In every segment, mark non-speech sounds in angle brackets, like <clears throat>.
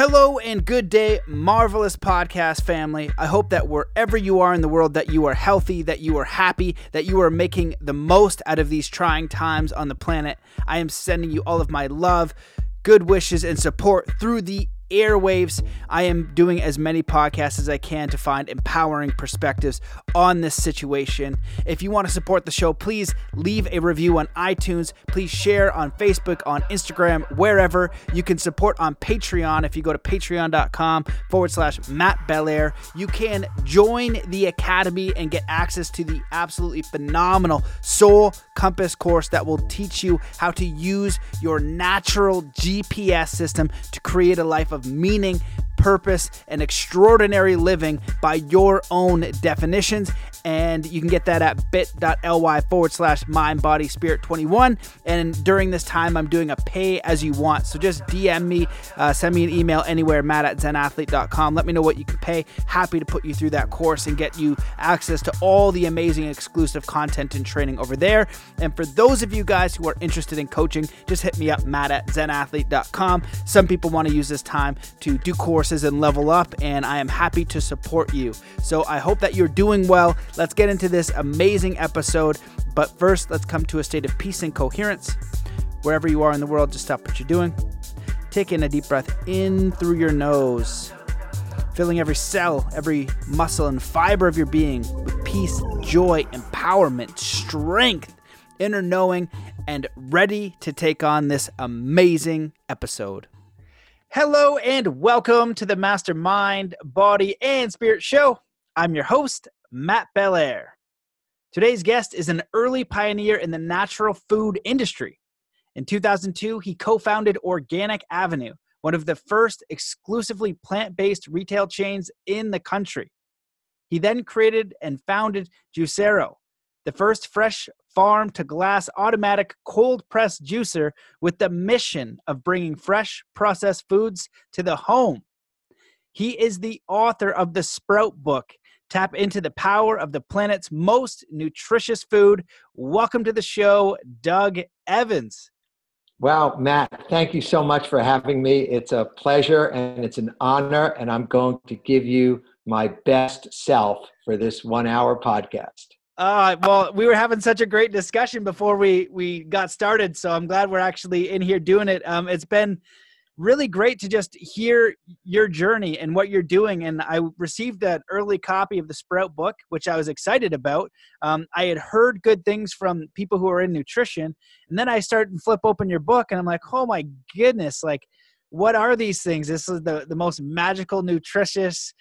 Hello and good day, marvelous podcast family. I hope that wherever you are in the world that you are healthy, that you are happy, that you are making the most out of these trying times on the planet. I am sending you all of my love, good wishes and support through the airwaves. I am doing as many podcasts as I can to find empowering perspectives on this situation. If you want to support the show, please leave a review on iTunes. Please share on Facebook, on Instagram, wherever. You can support on Patreon if you go to patreon.com forward slash Matt Belair. You can join the Academy and get access to the absolutely phenomenal Soul Compass course that will teach you how to use your natural GPS system to create a life of of meaning, purpose, and extraordinary living by your own definitions. And you can get that at bit.ly forward slash mind body spirit 21. And during this time, I'm doing a pay as you want. So just DM me, uh, send me an email anywhere, matt at zenathlete.com. Let me know what you can pay. Happy to put you through that course and get you access to all the amazing exclusive content and training over there. And for those of you guys who are interested in coaching, just hit me up, matt at zenathlete.com. Some people want to use this time to do courses and level up, and I am happy to support you. So I hope that you're doing well. Let's get into this amazing episode. But first, let's come to a state of peace and coherence. Wherever you are in the world, just stop what you're doing. Take in a deep breath in through your nose, filling every cell, every muscle, and fiber of your being with peace, joy, empowerment, strength, inner knowing, and ready to take on this amazing episode. Hello and welcome to the Mastermind, Body, and Spirit Show. I'm your host, Matt Belair. Today's guest is an early pioneer in the natural food industry. In 2002, he co founded Organic Avenue, one of the first exclusively plant based retail chains in the country. He then created and founded Juicero, the first fresh farm to glass automatic cold press juicer with the mission of bringing fresh processed foods to the home. He is the author of the Sprout book. Tap into the power of the planet's most nutritious food. Welcome to the show, Doug Evans. Wow, Matt, thank you so much for having me. It's a pleasure and it's an honor, and I'm going to give you my best self for this one hour podcast. Uh, well, we were having such a great discussion before we we got started, so I'm glad we're actually in here doing it. Um, it's been really great to just hear your journey and what you're doing. And I received an early copy of the Sprout book, which I was excited about. Um, I had heard good things from people who are in nutrition, and then I start and flip open your book, and I'm like, oh my goodness, like what are these things? This is the the most magical, nutritious,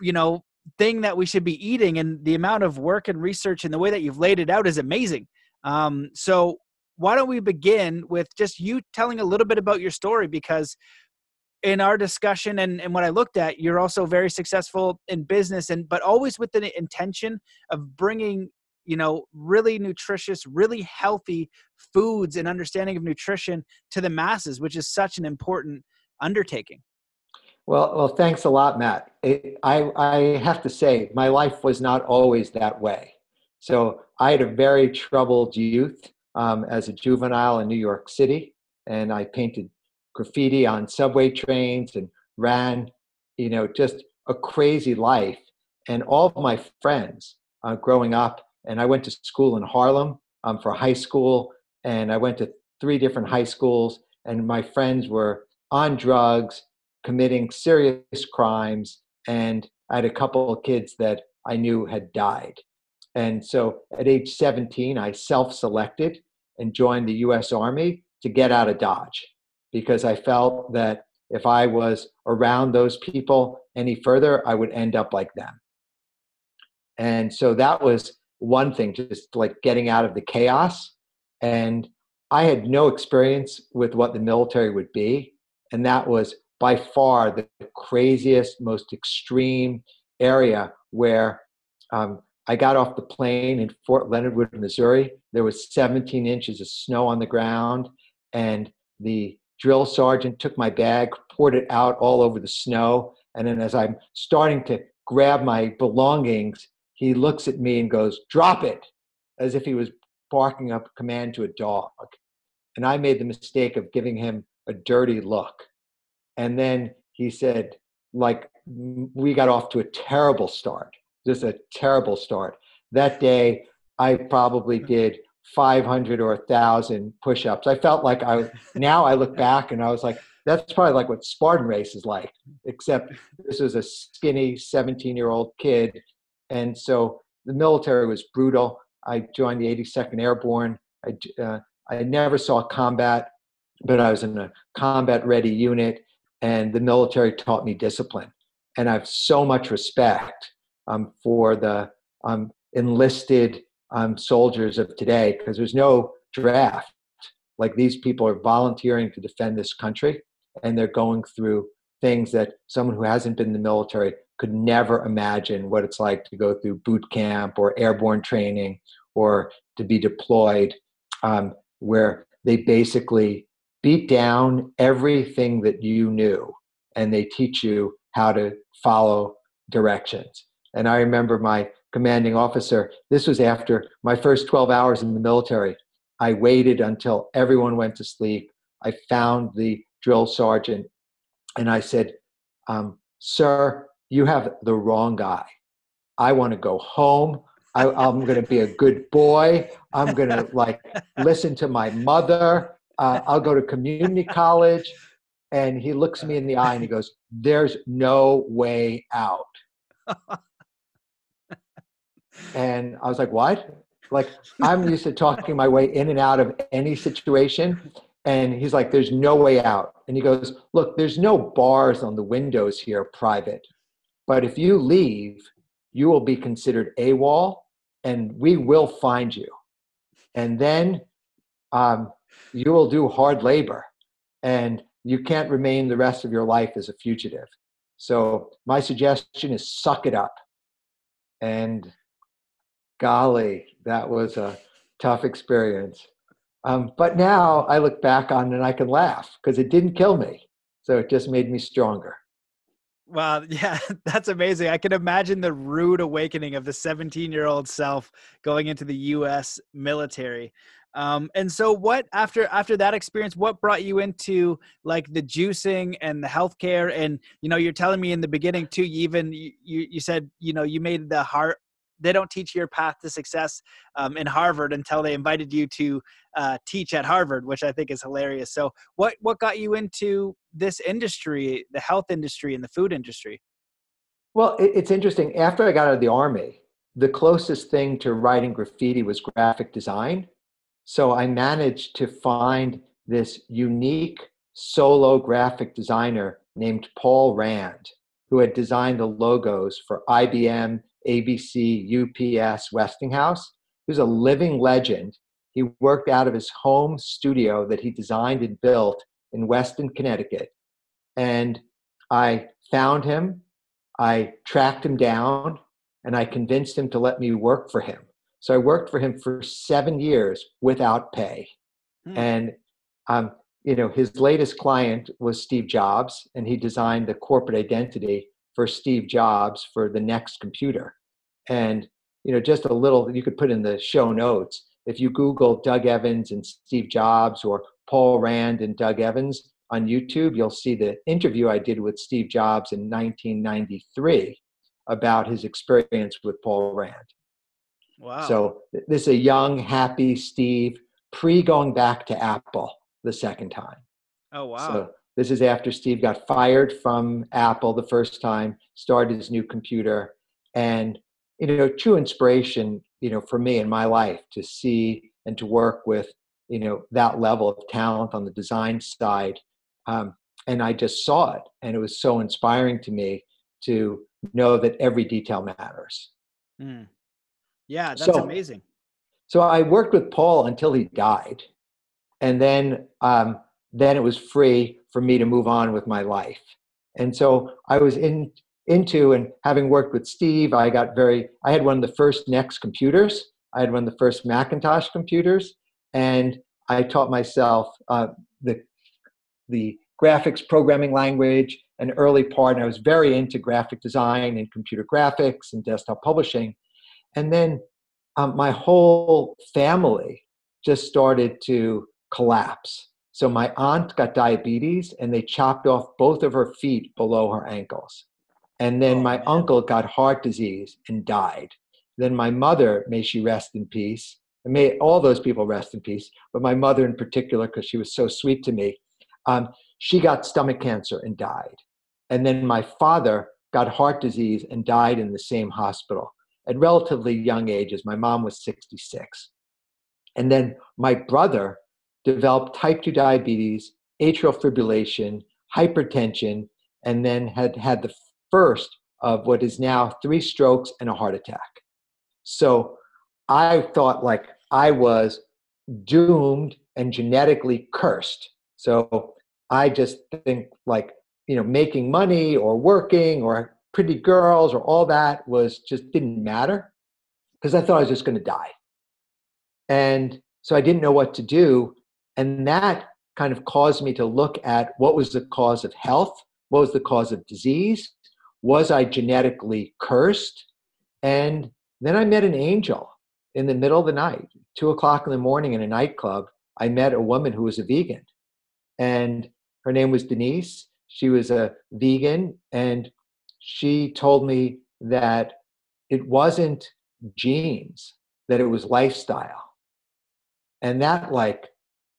you know thing that we should be eating and the amount of work and research and the way that you've laid it out is amazing. Um, so why don't we begin with just you telling a little bit about your story? Because in our discussion and, and what i looked at you're also very successful in business and but always with the intention of bringing you know really nutritious really healthy foods and understanding of nutrition to the masses which is such an important undertaking well, well, thanks a lot, Matt. It, I, I have to say, my life was not always that way. So I had a very troubled youth um, as a juvenile in New York City, and I painted graffiti on subway trains and ran, you know, just a crazy life. And all of my friends uh, growing up, and I went to school in Harlem um, for high school, and I went to three different high schools, and my friends were on drugs committing serious crimes, and I had a couple of kids that I knew had died. And so at age 17, I self selected and joined the US Army to get out of Dodge because I felt that if I was around those people any further, I would end up like them. And so that was one thing, just like getting out of the chaos. And I had no experience with what the military would be. And that was by far the craziest, most extreme area where um, I got off the plane in Fort Leonard Wood, Missouri. There was 17 inches of snow on the ground, and the drill sergeant took my bag, poured it out all over the snow, and then as I'm starting to grab my belongings, he looks at me and goes, "Drop it," as if he was barking up a command to a dog. And I made the mistake of giving him a dirty look. And then he said, like, we got off to a terrible start, just a terrible start. That day, I probably <laughs> did 500 or 1,000 push ups. I felt like I, now I look back and I was like, that's probably like what Spartan race is like, except this was a skinny 17 year old kid. And so the military was brutal. I joined the 82nd Airborne. I, uh, I never saw combat, but I was in a combat ready unit, and the military taught me discipline. And I have so much respect um, for the um, enlisted um, soldiers of today because there's no draft. Like these people are volunteering to defend this country, and they're going through things that someone who hasn't been in the military could never imagine what it's like to go through boot camp or airborne training or to be deployed, um, where they basically beat down everything that you knew and they teach you how to follow directions. And I remember my commanding officer, this was after my first 12 hours in the military. I waited until everyone went to sleep. I found the drill sergeant and I said, um, Sir, you have the wrong guy. I want to go home. I, am going to be a good boy. I'm going to like <laughs> listen to my mother. Uh, I'll go to community <laughs> college. And he looks me in the eye and he goes, There's no way out. and I was like, What? Like, I'm used to talking my way in and out of any situation. And he's like, There's no way out. And he goes, Look, there's no bars on the windows here, private. But if you leave, you will be considered AWOL and we will find you. And then um, you will do hard labor and you can't remain the rest of your life as a fugitive. So my suggestion is suck it up. And golly, that was a tough experience. Um, but now I look back on it and I can laugh because it didn't kill me. So it just made me stronger. Wow, <laughs> yeah, that's amazing. I can imagine the rude awakening of the 17 year old self going into the U.S. military. Um, and so, what after after that experience, what brought you into like the juicing and the healthcare? And you know, you're telling me in the beginning too. You even you you said you know you made the heart they don't teach your path to success um, in Harvard until they invited you to uh, teach at Harvard, which I think is hilarious. So, what what got you into this industry, the health industry and the food industry? Well, it's interesting. After I got out of the army, the closest thing to writing graffiti was graphic design. So I managed to find this unique solo graphic designer named Paul Rand, who had designed the logos for IBM ABC, UPS, Westinghouse. He was a living legend. He worked out of his home studio that he designed and built in Weston, Connecticut. And I found him, I tracked him down, and I convinced him to let me work for him. So I worked for him for seven years without pay. Hmm. And um, you know, his latest client was Steve Jobs, and he designed the corporate identity for Steve Jobs for the next computer. And you know, just a little you could put in the show notes. If you Google Doug Evans and Steve Jobs or Paul Rand and Doug Evans on YouTube, you'll see the interview I did with Steve Jobs in 1993 about his experience with Paul Rand. Wow. So this is a young, happy Steve pre going back to Apple the second time. Oh, wow. So this is after Steve got fired from Apple the first time, started his new computer, and you know, true inspiration, you know, for me in my life to see and to work with, you know, that level of talent on the design side. Um, and I just saw it, and it was so inspiring to me to know that every detail matters. Mm. Yeah, that's so, amazing. So I worked with Paul until he died, and then um, then it was free for me to move on with my life. And so I was in into and having worked with Steve, I got very. I had one of the first NeXT computers. I had one of the first Macintosh computers, and I taught myself uh, the the graphics programming language an early part and i was very into graphic design and computer graphics and desktop publishing and then um, my whole family just started to collapse. So my aunt got diabetes and they chopped off both of her feet below her ankles. And then oh, my man. uncle got heart disease and died. Then my mother, may she rest in peace, and may all those people rest in peace, but my mother in particular, because she was so sweet to me, um, she got stomach cancer and died. And then my father got heart disease and died in the same hospital at relatively young ages. My mom was 66. And then my brother developed type 2 diabetes, atrial fibrillation, hypertension, and then had had the first of what is now three strokes and a heart attack. So I thought like I was doomed and genetically cursed. So I just think like, you know, making money or working or pretty girls or all that was just didn't matter because I thought I was just going to die. And so I didn't know what to do. And that kind of caused me to look at what was the cause of health, what was the cause of disease, was I genetically cursed? And then I met an angel in the middle of the night, two o'clock in the morning in a nightclub. I met a woman who was a vegan, and her name was Denise. She was a vegan, and she told me that it wasn't genes, that it was lifestyle. And that, like,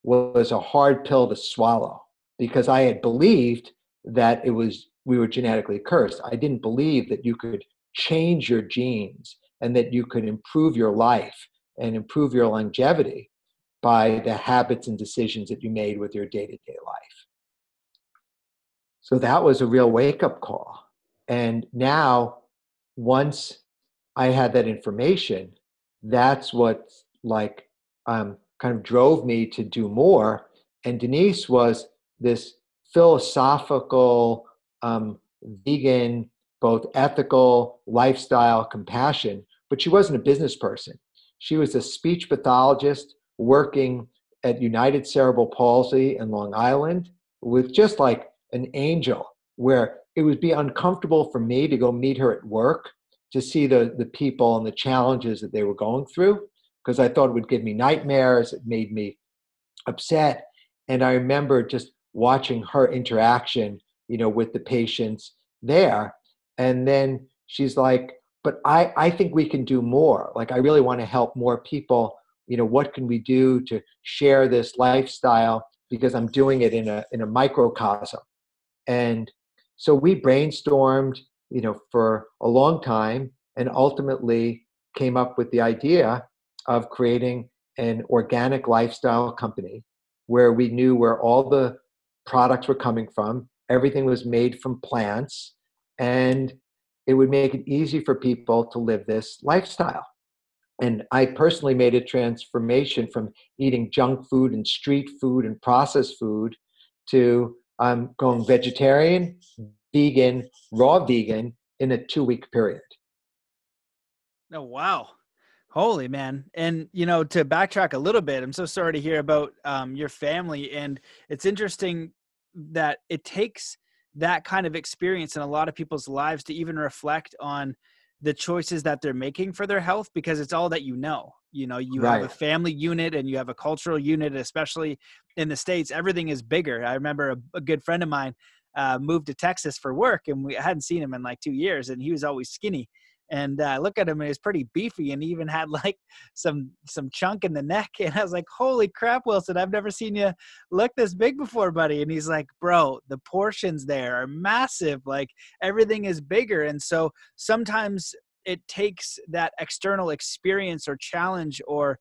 was a hard pill to swallow because I had believed that it was we were genetically cursed. I didn't believe that you could change your genes and that you could improve your life and improve your longevity by the habits and decisions that you made with your day-to-day life. So that was a real wake-up call. And now once I had that information, that's what like um, kind of drove me to do more. And Denise was this philosophical, um, vegan, both ethical, lifestyle, compassion, but she wasn't a business person. She was a speech pathologist working at United Cerebral Palsy in Long Island with just like an angel, where it would be uncomfortable for me to go meet her at work to see the, the people and the challenges that they were going through because I thought it would give me nightmares. It made me upset. And I remember just watching her interaction, you know, with the patients there. And then she's like, but I, I think we can do more. Like, I really want to help more people. You know, what can we do to share this lifestyle? Because I'm doing it in a, in a microcosm. And so we brainstormed, you know, for a long time and ultimately came up with the idea of creating an organic lifestyle company where we knew where all the products were coming from. Everything was made from plants, and it would make it easy for people to live this lifestyle. And I personally made a transformation from eating junk food and street food and processed food to um, going vegetarian, vegan, raw vegan in a two week period. Oh, wow. Holy man. And, you know, to backtrack a little bit, I'm so sorry to hear about um, your family. And it's interesting that it takes that kind of experience in a lot of people's lives to even reflect on the choices that they're making for their health because it's all that you know. You know, you right. have a family unit and you have a cultural unit, especially in the States, everything is bigger. I remember a, a good friend of mine uh, moved to Texas for work and we I hadn't seen him in like two years and he was always skinny and uh, look at him and he's pretty beefy and he even had <laughs> like some some chunk in the neck and i was like holy crap wilson i've never seen you look this big before buddy. And he's like bro the portions there are massive like everything is bigger. And so sometimes it takes that external experience or challenge or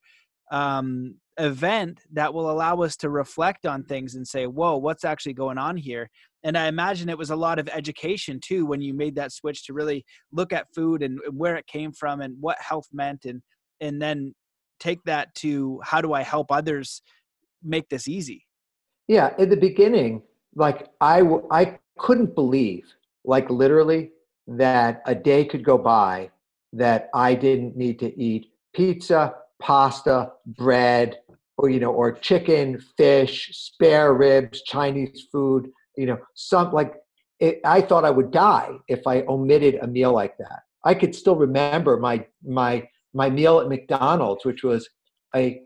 um, event that will allow us to reflect on things and say whoa what's actually going on here and i imagine it was a lot of education too when you made that switch to really look at food and where it came from and what health meant and and then take that to how do i help others make this easy? Yeah in the beginning like i i couldn't believe like literally that a day could go by that i didn't need to eat pizza pasta bread or you know or chicken fish spare ribs chinese food you know some like it, i thought i would die if i omitted a meal like that i could still remember my my my meal at mcdonald's which was a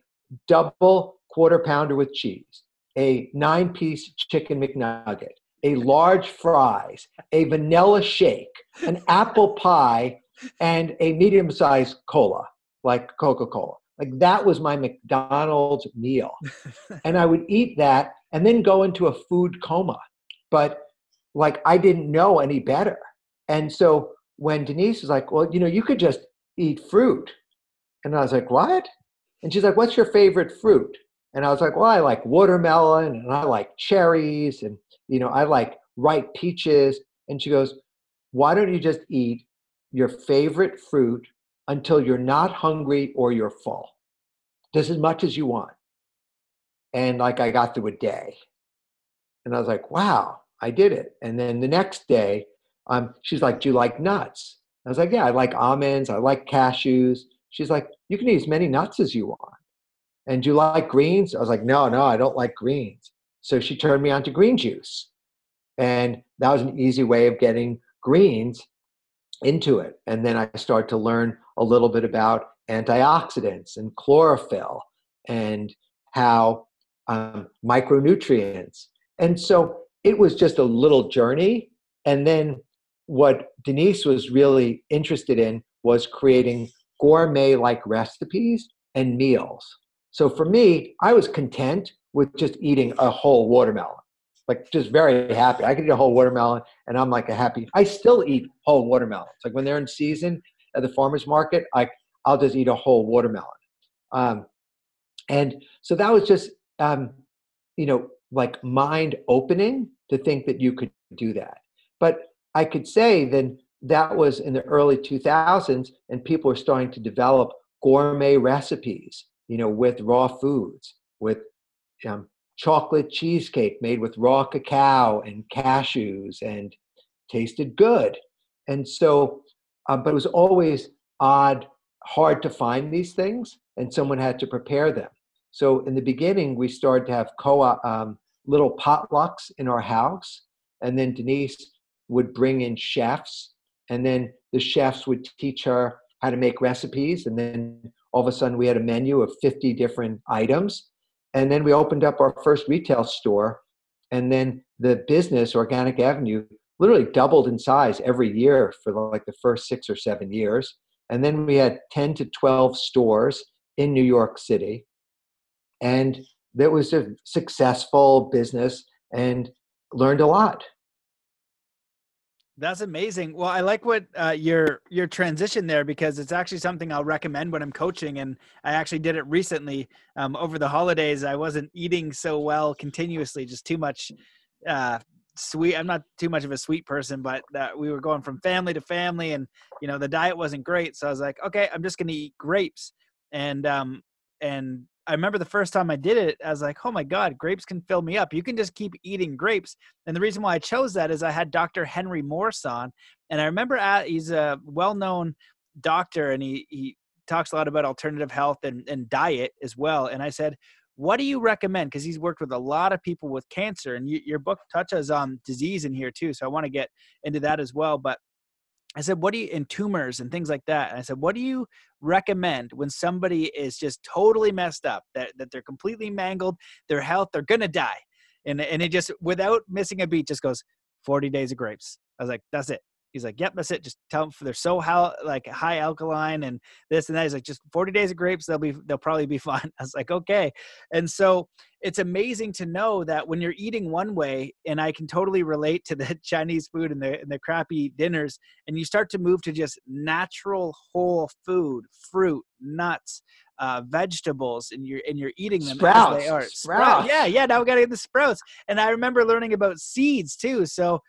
double quarter pounder with cheese a nine piece chicken McNugget, a large fries, a vanilla shake, an <laughs> apple pie, and a medium sized cola, like Coca Cola. Like that was my McDonald's meal. <laughs> and I would eat that and then go into a food coma. But like I didn't know any better. And so when Denise was like, well, you know, you could just eat fruit. And I was like, what? And she's like, what's your favorite fruit? And I was like, well, I like watermelon and I like cherries and, you know, I like ripe peaches. And she goes, why don't you just eat your favorite fruit until you're not hungry or you're full? Just as much as you want. And like I got through a day. And I was like, wow, I did it. And then the next day, um, she's like, do you like nuts? I was like, yeah, I like almonds. I like cashews. She's like, you can eat as many nuts as you want. And do you like greens? I was like, no, no, I don't like greens. So she turned me on to green juice. And that was an easy way of getting greens into it. And then I started to learn a little bit about antioxidants and chlorophyll and how um, micronutrients. And so it was just a little journey. And then what Denise was really interested in was creating gourmet like recipes and meals. So for me, I was content with just eating a whole watermelon, like just very happy. I could eat a whole watermelon and I'm like a happy. I still eat whole watermelons. Like when they're in season at the farmer's market, I, I'll just eat a whole watermelon. Um, and so that was just, um, you know, like mind opening to think that you could do that. But I could say then that was in the early 2000s and people were starting to develop gourmet recipes you know, with raw foods, with um, chocolate cheesecake made with raw cacao and cashews and tasted good. And so, um, but it was always odd, hard to find these things, and someone had to prepare them. So in the beginning, we started to have co um, little potlucks in our house, and then Denise would bring in chefs, and then the chefs would teach her how to make recipes, and then all of a sudden we had a menu of 50 different items. And then we opened up our first retail store and then the business organic avenue literally doubled in size every year for like the first six or seven years. And then we had 10 to 12 stores in new york city and that was a successful business and learned a lot that's amazing. Well, I like what uh, your your transition there because it's actually something I'll recommend when I'm coaching, and I actually did it recently um, over the holidays. I wasn't eating so well continuously, just too much uh, sweet. I'm not too much of a sweet person, but we were going from family to family, and you know the diet wasn't great. So I was like, okay, I'm just going to eat grapes, and um, and I remember the first time I did it, I was like, oh my God, grapes can fill me up. You can just keep eating grapes. And the reason why I chose that is I had Dr. Henry Morse on. And I remember at, he's a well known doctor and he, he talks a lot about alternative health and, and diet as well. And I said, what do you recommend? Because he's worked with a lot of people with cancer, and you, your book touches on disease in here too. So I want to get into that as well. But I said, what do you, in tumors and things like that? And I said, what do you recommend when somebody is just totally messed up, that, that they're completely mangled, their health, they're going to die. And, and it just, without missing a beat, just goes 40 days of grapes. I was like, that's it. He's like, yep, that's it. Just tell them they're so how like high alkaline and this and that. He's like, just 40 days of grapes, they'll be they'll probably be <laughs> fine. I was like, okay. And so it's amazing to know that when you're eating one way, and I can totally relate to the <laughs> Chinese food and the and the crappy dinners, and you start to move to just natural whole food, fruit, nuts, uh, vegetables, and you're and you're eating them sprouts. as they are. Sprouts. Yeah, yeah. Now we got to get the sprouts, and I remember learning about seeds too. So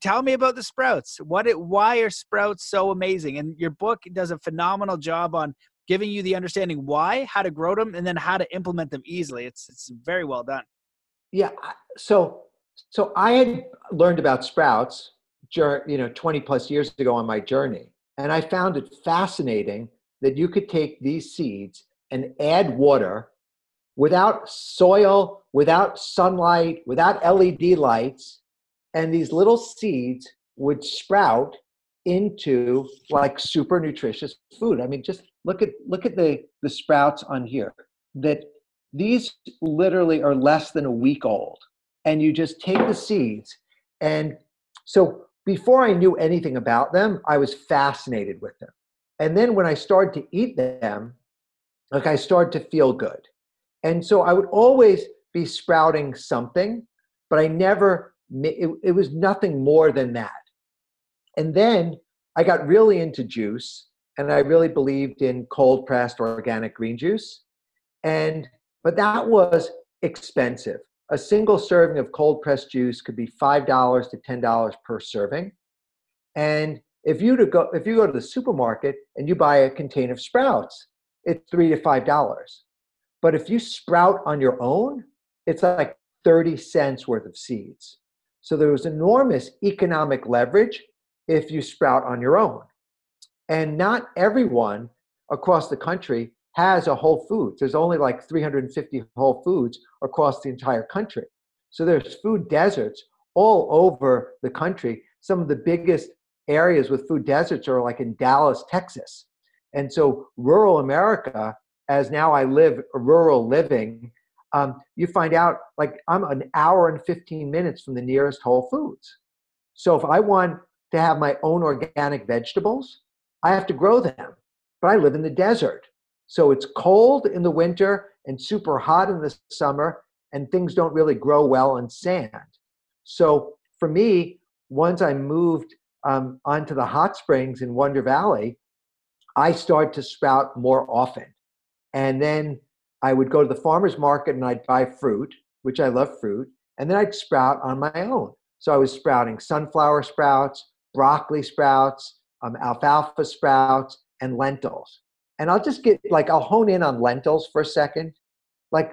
tell me about the sprouts. What it, why are sprouts so amazing? And your book does a phenomenal job on giving you the understanding why, how to grow them, and then how to implement them easily. It's it's very well done. Yeah. So so I had learned about sprouts, you know, 20 plus years ago on my journey, and I found it fascinating that you could take these seeds and add water without soil, without sunlight, without LED lights, and these little seeds would sprout into like super nutritious food. I mean, just look at look at the the sprouts on here. That these literally are less than a week old. And you just take the seeds. And so before I knew anything about them, I was fascinated with them. And then when I started to eat them, like I started to feel good. And so I would always be sprouting something, but I never, it, it was nothing more than that. And then I got really into juice and I really believed in cold pressed organic green juice. And, but that was expensive. A single serving of cold pressed juice could be $5 to $10 per serving. And if you to go if you go to the supermarket and you buy a container of sprouts, it's three to five dollars. But if you sprout on your own, it's like 30 cents worth of seeds. So there was enormous economic leverage if you sprout on your own. And not everyone across the country has a Whole Foods. There's only like 350 Whole Foods across the entire country. So there's food deserts all over the country. Some of the biggest areas with food deserts are like in Dallas, Texas. And so rural America, as now I live rural living, um, you find out like I'm an hour and 15 minutes from the nearest Whole Foods. So if I want to have my own organic vegetables, I have to grow them. But I live in the desert. So it's cold in the winter and super hot in the summer, and things don't really grow well in sand. So for me, once I moved um, onto the hot springs in Wonder Valley, I started to sprout more often. And then I would go to the farmer's market and I'd buy fruit, which I love fruit, and then I'd sprout on my own. So I was sprouting sunflower sprouts, broccoli sprouts, um, alfalfa sprouts, and lentils. And I'll just get like, I'll hone in on lentils for a second. Like,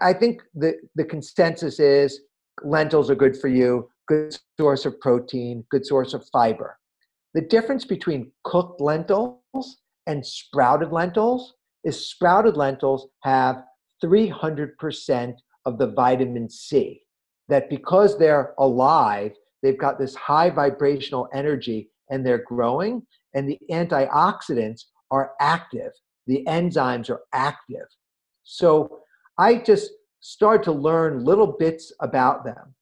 I think the, the consensus is lentils are good for you good source of protein, good source of fiber. The difference between cooked lentils and sprouted lentils is sprouted lentils have 300% of the vitamin C. That because they're alive, they've got this high vibrational energy and they're growing, and the antioxidants are active. The enzymes are active. So I just started to learn little bits about them.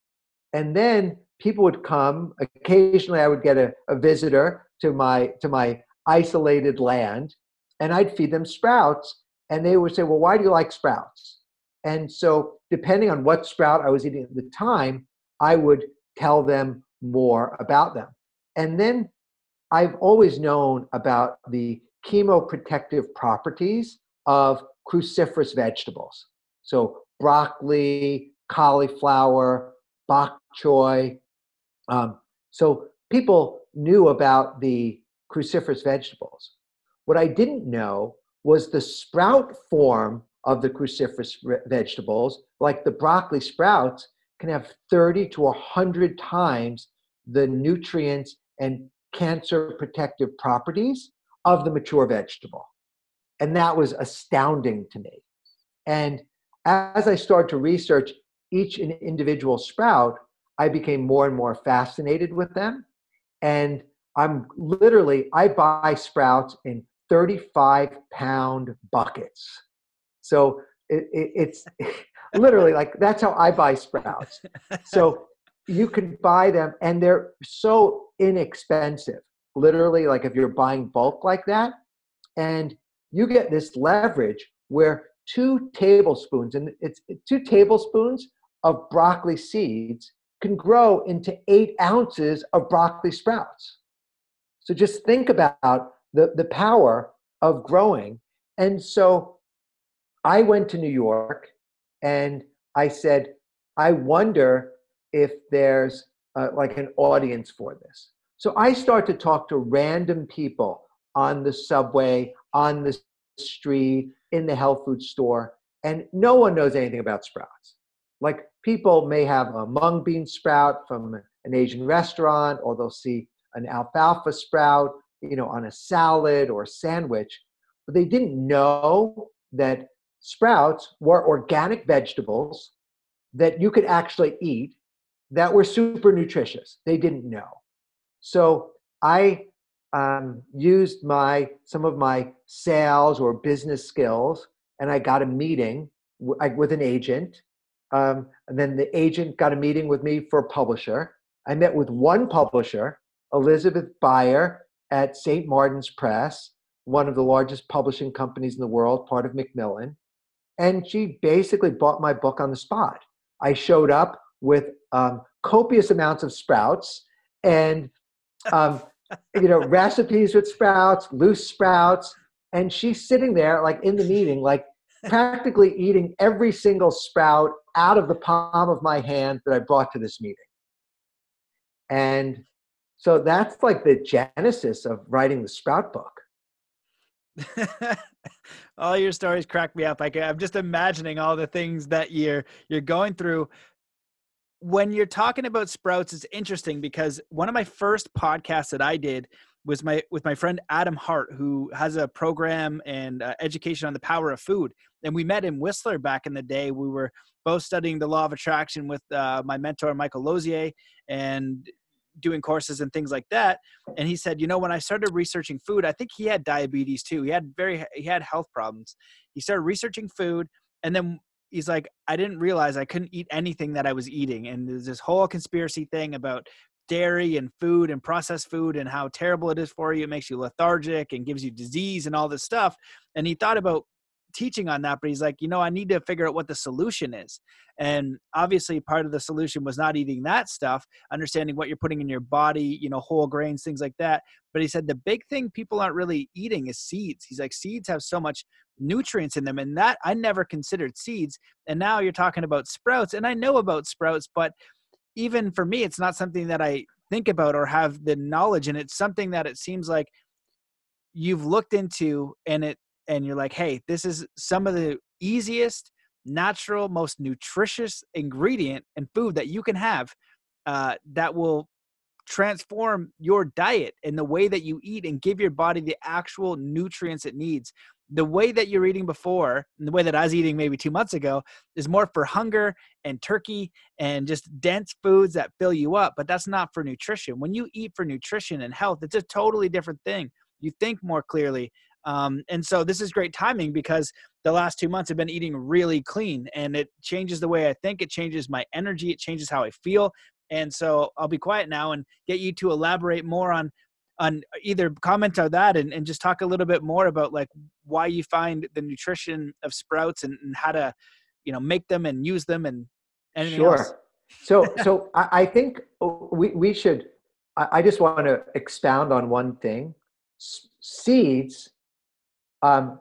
And then people would come. Occasionally, I would get a, a visitor to my to my isolated land, and I'd feed them sprouts. And they would say, "Well, why do you like sprouts?" And so, depending on what sprout I was eating at the time, I would tell them more about them. And then I've always known about the chemoprotective properties of cruciferous vegetables. So broccoli, cauliflower, bok choy. Um, so people knew about the cruciferous vegetables. What I didn't know was the sprout form of the cruciferous vegetables, like the broccoli sprouts, can have 30 to 100 times the nutrients and cancer protective properties of the mature vegetable. And that was astounding to me. And as I started to research each individual sprout, I became more and more fascinated with them. And I'm literally, I buy sprouts in 35 pound buckets. So it, it, it's <laughs> literally like that's how I buy sprouts. So you can buy them and they're so inexpensive. Literally, like if you're buying bulk like that, and you get this leverage where two tablespoons, and it's two tablespoons of broccoli seeds can grow into eight ounces of broccoli sprouts. So just think about the, the power of growing. And so I went to New York and I said, I wonder if there's uh, like an audience for this. So I start to talk to random people on the subway, on the street, in the health food store, and no one knows anything about sprouts. Like people may have a mung bean sprout from an Asian restaurant, or they'll see an alfalfa sprout, you know, on a salad or a sandwich, but they didn't know that sprouts were organic vegetables that you could actually eat that were super nutritious. They didn't know. So I um, used my some of my sales or business skills, and I got a meeting with an agent. Um, and then the agent got a meeting with me for a publisher. I met with one publisher, Elizabeth Beier at St. Martin's Press, one of the largest publishing companies in the world, part of Macmillan. And she basically bought my book on the spot. I showed up with um, copious amounts of sprouts and um, <laughs> you know recipes with sprouts, loose sprouts, and she's sitting there like in the meeting, like practically eating every single sprout out of the palm of my hand that I brought to this meeting. And so that's like the genesis of writing the sprout book. <laughs> all your stories crack me up. Like I'm just imagining all the things that you're you're going through. When you're talking about sprouts, it's interesting because one of my first podcasts that I did was my with my friend Adam Hart, who has a program and uh, education on the power of food. And we met in Whistler back in the day. We were both studying the law of attraction with uh, my mentor Michael Losier, and doing courses and things like that. And he said you know when i started researching food i think he had diabetes too. He had very he had health problems. He started researching food and then he's like i didn't realize i couldn't eat anything that i was eating. And there's this whole conspiracy thing about dairy and food and processed food and how terrible it is for you. It makes you lethargic and gives you disease and all this stuff. And he thought about teaching on that, but he's like, you know, I need to figure out what the solution is. And obviously, part of the solution was not eating that stuff, understanding what you're putting in your body, you know, whole grains, things like that. But he said the big thing people aren't really eating is seeds. He's like, seeds have so much nutrients in them. And that I never considered seeds. And now you're talking about sprouts. And I know about sprouts, but even for me, it's not something that I think about or have the knowledge. And it's something that it seems like you've looked into and it and you're like, hey, this is some of the easiest, natural, most nutritious ingredient and food that you can have uh, that will transform your diet and the way that you eat and give your body the actual nutrients it needs. The way that you're eating before, and the way that I was eating maybe two months ago, is more for hunger and turkey and just dense foods that fill you up. But that's not for nutrition. When you eat for nutrition and health, it's a totally different thing. You think more clearly. Um, and so this is great timing because the last two months I've been eating really clean and it changes the way I think, it changes my energy, it changes how I feel. And so I'll be quiet now and get you to elaborate more on on either comment on that and, and just talk a little bit more about like why you find the nutrition of sprouts and, and how to you know make them and use them and anything sure. else. so <laughs> so I, I think we, we should I, I just want to expound on one thing. S- seeds um,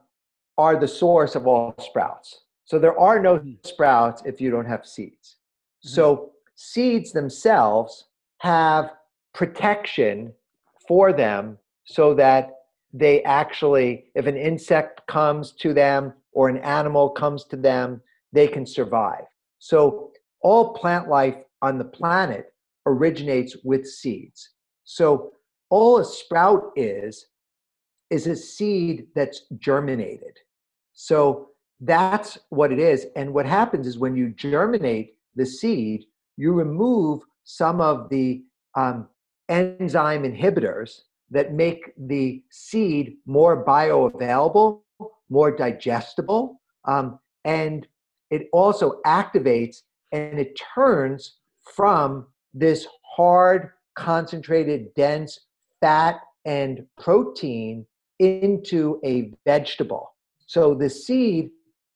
are the source of all sprouts. So there are no hmm. sprouts if you don't have seeds. Mm-hmm. So seeds themselves have protection for them so that they actually, if an insect comes to them or an animal comes to them, they can survive. So all plant life on the planet originates with seeds. So all a sprout is is a seed that's germinated. So that's what it is. And what happens is when you germinate the seed, you remove some of the um, enzyme inhibitors that make the seed more bioavailable, more digestible, um, and it also activates and it turns from this hard, concentrated, dense fat and protein into a vegetable. So the seed,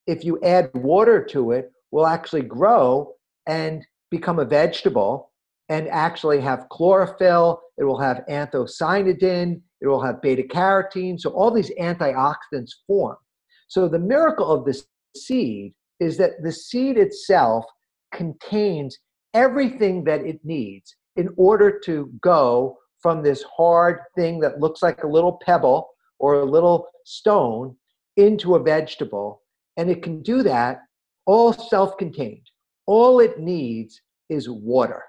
if you add water to it, will actually grow and become a vegetable and actually have chlorophyll. It will have anthocyanidin. It will have beta carotene. So all these antioxidants form. So the miracle of the seed is that the seed itself contains everything that it needs in order to go from this hard thing that looks like a little pebble or a little stone into a vegetable. And it can do that all self contained. All it needs is water.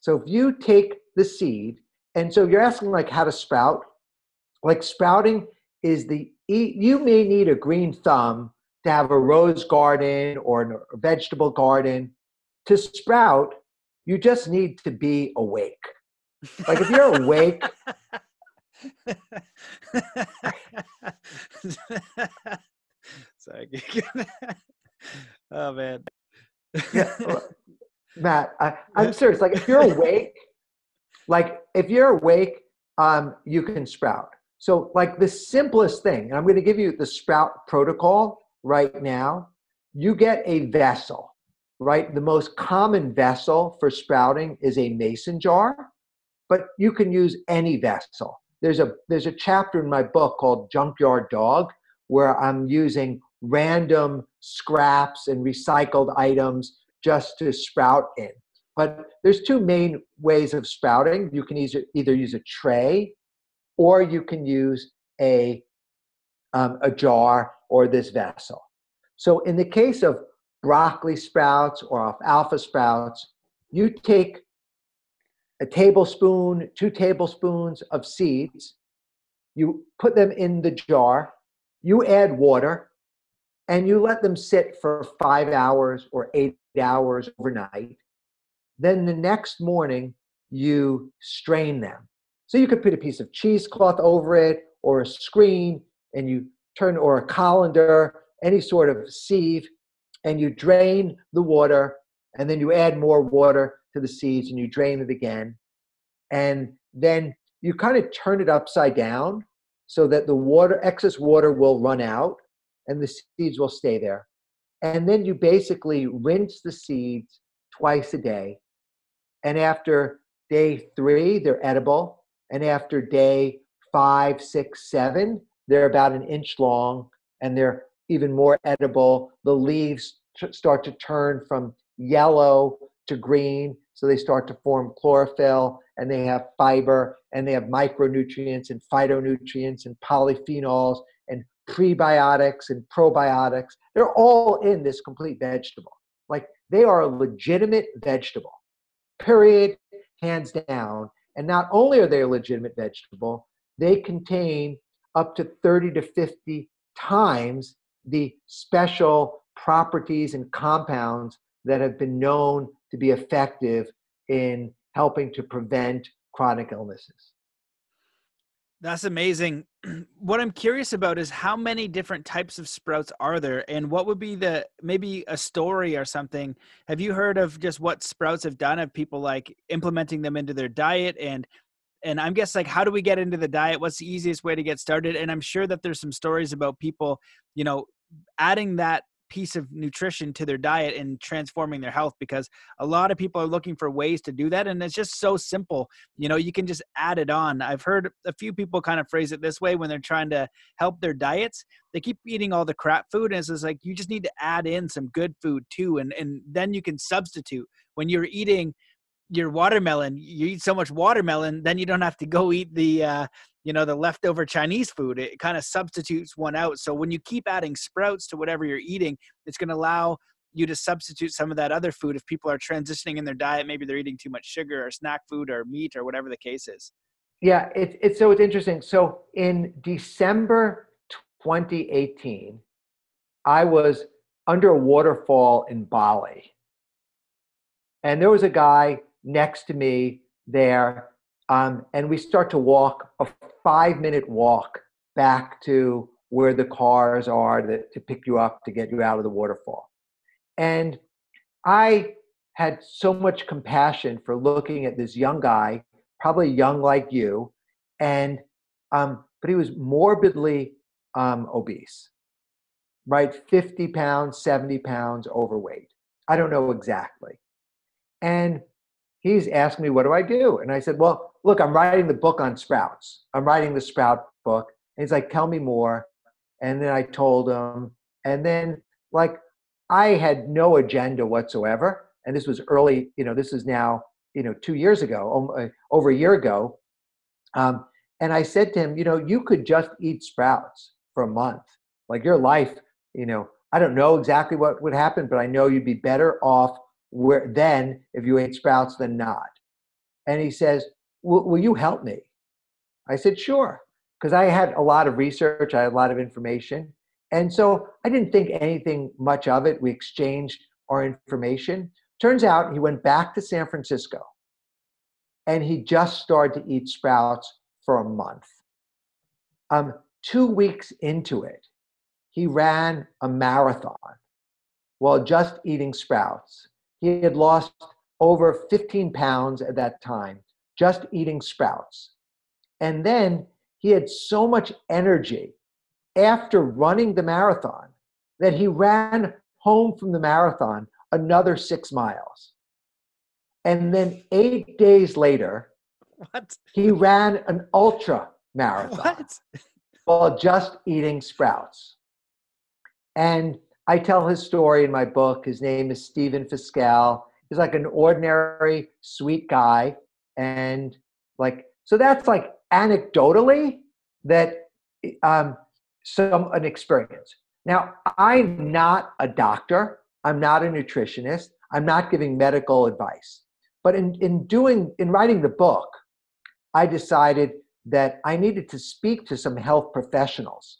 So if you take the seed, and so you're asking like how to sprout, like sprouting is the, you may need a green thumb to have a rose garden or a vegetable garden. To sprout, you just need to be awake. Like if you're <laughs> awake <laughs> Sorry. <laughs> oh man. yeah, Matt, I, I'm serious. Like if you're awake, like if you're awake, um, you can sprout. So like the simplest thing, and I'm going to give you the sprout protocol right now. You get a vessel, right? The most common vessel for sprouting is a mason jar, but you can use any vessel. There's a there's a chapter in my book called Junkyard Dog where I'm using random scraps and recycled items just to sprout in. But there's two main ways of sprouting. You can either, either use a tray or you can use a, um, a jar or this vessel. So in the case of broccoli sprouts or alfalfa sprouts, you take a tablespoon, two tablespoons of seeds, you put them in the jar, you add water, and you let them sit for five hours or eight hours overnight. Then the next morning, you strain them. So you could put a piece of cheesecloth over it or a screen and you turn, or a colander, any sort of sieve, and you drain the water and then you add more water the seeds and you drain it again. And then you kind of turn it upside down so that the water, excess water will run out and the seeds will stay there. And then you basically rinse the seeds twice a day. And after day three, they're edible. And after day five, six, seven, they're about an inch long and they're even more edible. The leaves t- start to turn from yellow to green. So they start to form chlorophyll and they have fiber and they have micronutrients and phytonutrients and polyphenols and prebiotics and probiotics. They're all in this complete vegetable. Like they are a legitimate vegetable, period, hands down. And not only are they a legitimate vegetable, they contain up to 30 to 50 times the special properties and compounds that have been known to be effective in helping to prevent chronic illnesses. That's amazing. <clears throat> What I'm curious about is how many different types of sprouts are there and what would be the maybe a story or something. Have you heard of just what sprouts have done of people like implementing them into their diet and and I'm guess like how do we get into the diet? What's the easiest way to get started? And I'm sure that there's some stories about people, you know, adding that piece of nutrition to their diet and transforming their health because a lot of people are looking for ways to do that and it's just so simple you know you can just add it on. I've heard a few people kind of phrase it this way when they're trying to help their diets they keep eating all the crap food and it's just like you just need to add in some good food too and and then you can substitute. When you're eating your watermelon you eat so much watermelon then you don't have to go eat the uh, you know the leftover chinese food it kind of substitutes one out. So when you keep adding sprouts to whatever you're eating it's going to allow you to substitute some of that other food if people are transitioning in their diet. Maybe they're eating too much sugar or snack food or meat or whatever the case is. Yeah it's, so it's interesting. So in december 2018 i was under a waterfall in bali. And there was a guy next to me there um, and we start to walk a five minute walk back to where the cars are to, to pick you up to get you out of the waterfall. And I had so much compassion for looking at this young guy, probably young like you, and um, but he was morbidly um, obese, right? 50 pounds, 70 pounds overweight. I don't know exactly. And he's asking me, what do I do? And I said, well, look, I'm writing the book on sprouts. I'm writing the sprout book. And he's like, tell me more. And then I told him. And then, like, I had no agenda whatsoever. And this was early, you know, this is now, you know, two years ago, uh, over a year ago. Um, and I said to him, you know, you could just eat sprouts for a month. Like your life, you know, I don't know exactly what would happen, but I know you'd be better off where then if you ate sprouts than not. And he says, will you help me? I said, sure. Because I had a lot of research, I had a lot of information. And so I didn't think anything much of it. We exchanged our information. Turns out he went back to San Francisco and he just started to eat sprouts for a month. Um, two weeks into it, he ran a marathon while just eating sprouts. He had lost over 15 pounds at that time, just eating sprouts. And then he had so much energy after running the marathon that he ran home from the marathon another six miles. And then eight days later, what? he ran an ultra marathon what? while just eating sprouts. And I tell his story in my book. His name is Stephen Fiscal. He's like an ordinary, sweet guy. And like, so that's like anecdotally that um, some an experience. Now, I'm not a doctor. I'm not a nutritionist. I'm not giving medical advice. But in, in doing in writing the book, I decided that I needed to speak to some health professionals.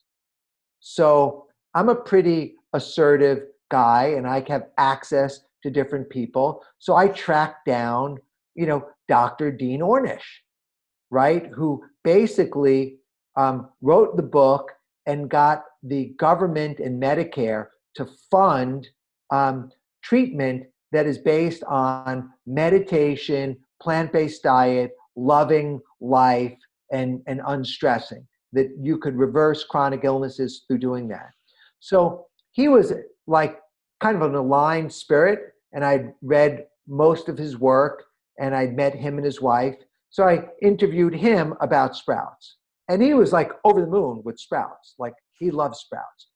So I'm a pretty assertive guy and I have access to different people. So I tracked down, you know, Dr. Dean Ornish, right, who basically um, wrote the book and got the government and Medicare to fund um, treatment that is based on meditation, plant based diet, loving life, and, and unstressing, that you could reverse chronic illnesses through doing that. So he was like kind of an aligned spirit, and I'd read most of his work, and I'd met him and his wife. So I interviewed him about sprouts. And he was like over the moon with sprouts. Like he loves sprouts.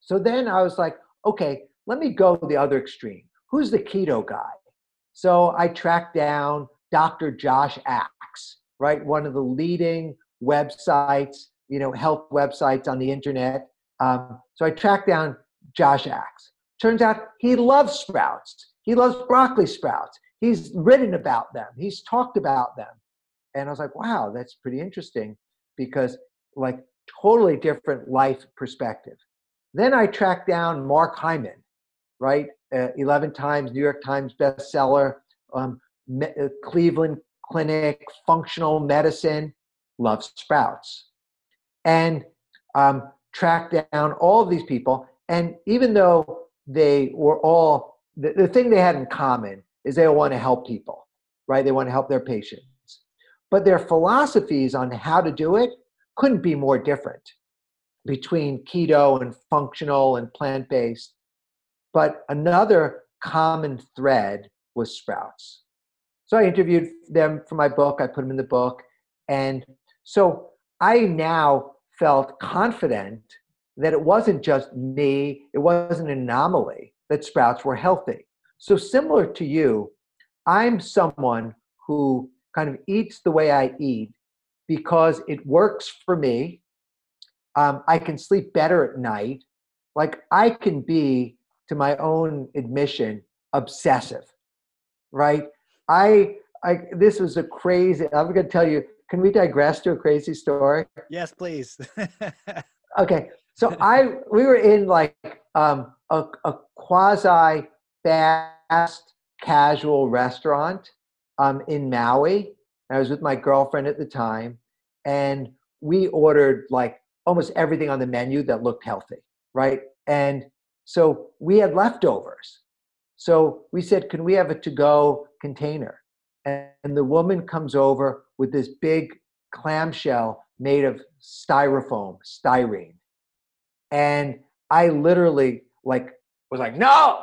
So then I was like, okay, let me go the other extreme. Who's the keto guy? So I tracked down Dr. Josh Axe, right? One of the leading websites, you know, health websites on the internet. Um, so I tracked down Josh Axe. Turns out he loves sprouts. He loves broccoli sprouts. He's written about them. He's talked about them. And I was like, wow, that's pretty interesting because like totally different life perspective. Then I tracked down Mark Hyman, right? Uh, 11 times New York Times bestseller, um, Me- uh, Cleveland Clinic, functional medicine, loves sprouts. And um, tracked down all of these people. And even though they were all, the, the thing they had in common is they want to help people, right? They want to help their patients. But their philosophies on how to do it couldn't be more different between keto and functional and plant based. But another common thread was sprouts. So I interviewed them for my book, I put them in the book. And so I now felt confident that it wasn't just me, it wasn't an anomaly, that sprouts were healthy. So, similar to you, I'm someone who kind of eats the way I eat because it works for me. Um, I can sleep better at night. Like I can be, to my own admission, obsessive, right? I, I this was a crazy. I'm going to tell you. Can we digress to a crazy story? Yes, please. <laughs> okay, so I we were in like um, a, a quasi fast casual restaurant um, in Maui. I was with my girlfriend at the time, and we ordered like almost everything on the menu that looked healthy, right? And so we had leftovers. So we said, Can we have a to go container? And the woman comes over with this big clamshell made of styrofoam, styrene. And I literally like was like, no.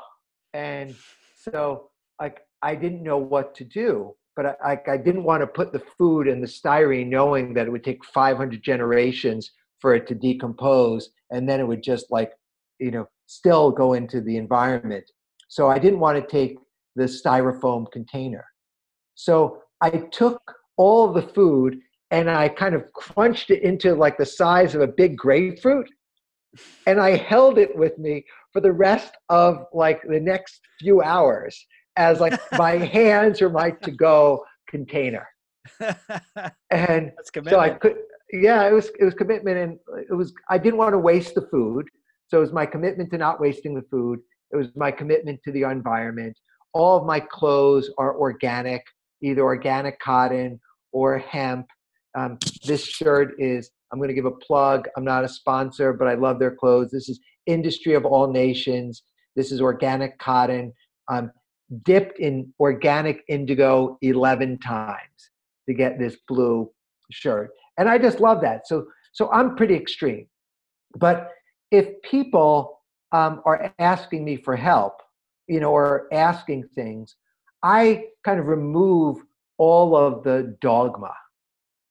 And so like I didn't know what to do but I, I, didn't want to put the food in the styrene knowing that it would take 500 generations for it to decompose and then it would just like you know still go into the environment. So i didn't want to take the styrofoam container. So i took all the food and i kind of crunched it into like the size of a big grapefruit and i held it with me for the rest of like the next few hours as like <laughs> my hands are my to go container. <laughs> And so I could, yeah, it was it was commitment, and it was I didn't want to waste the food, so it was my commitment to not wasting the food. It was my commitment to the environment. All of my clothes are organic, either organic cotton or hemp. Um, this shirt is I'm going to give a plug. I'm not a sponsor, but I love their clothes. This is Industry of All Nations. this is organic cotton, um, dipped in organic indigo 11 times to get this blue shirt. And I just love that. So, so I'm pretty extreme. But if people um, are asking me for help, you know, or asking things, I kind of remove all of the dogma.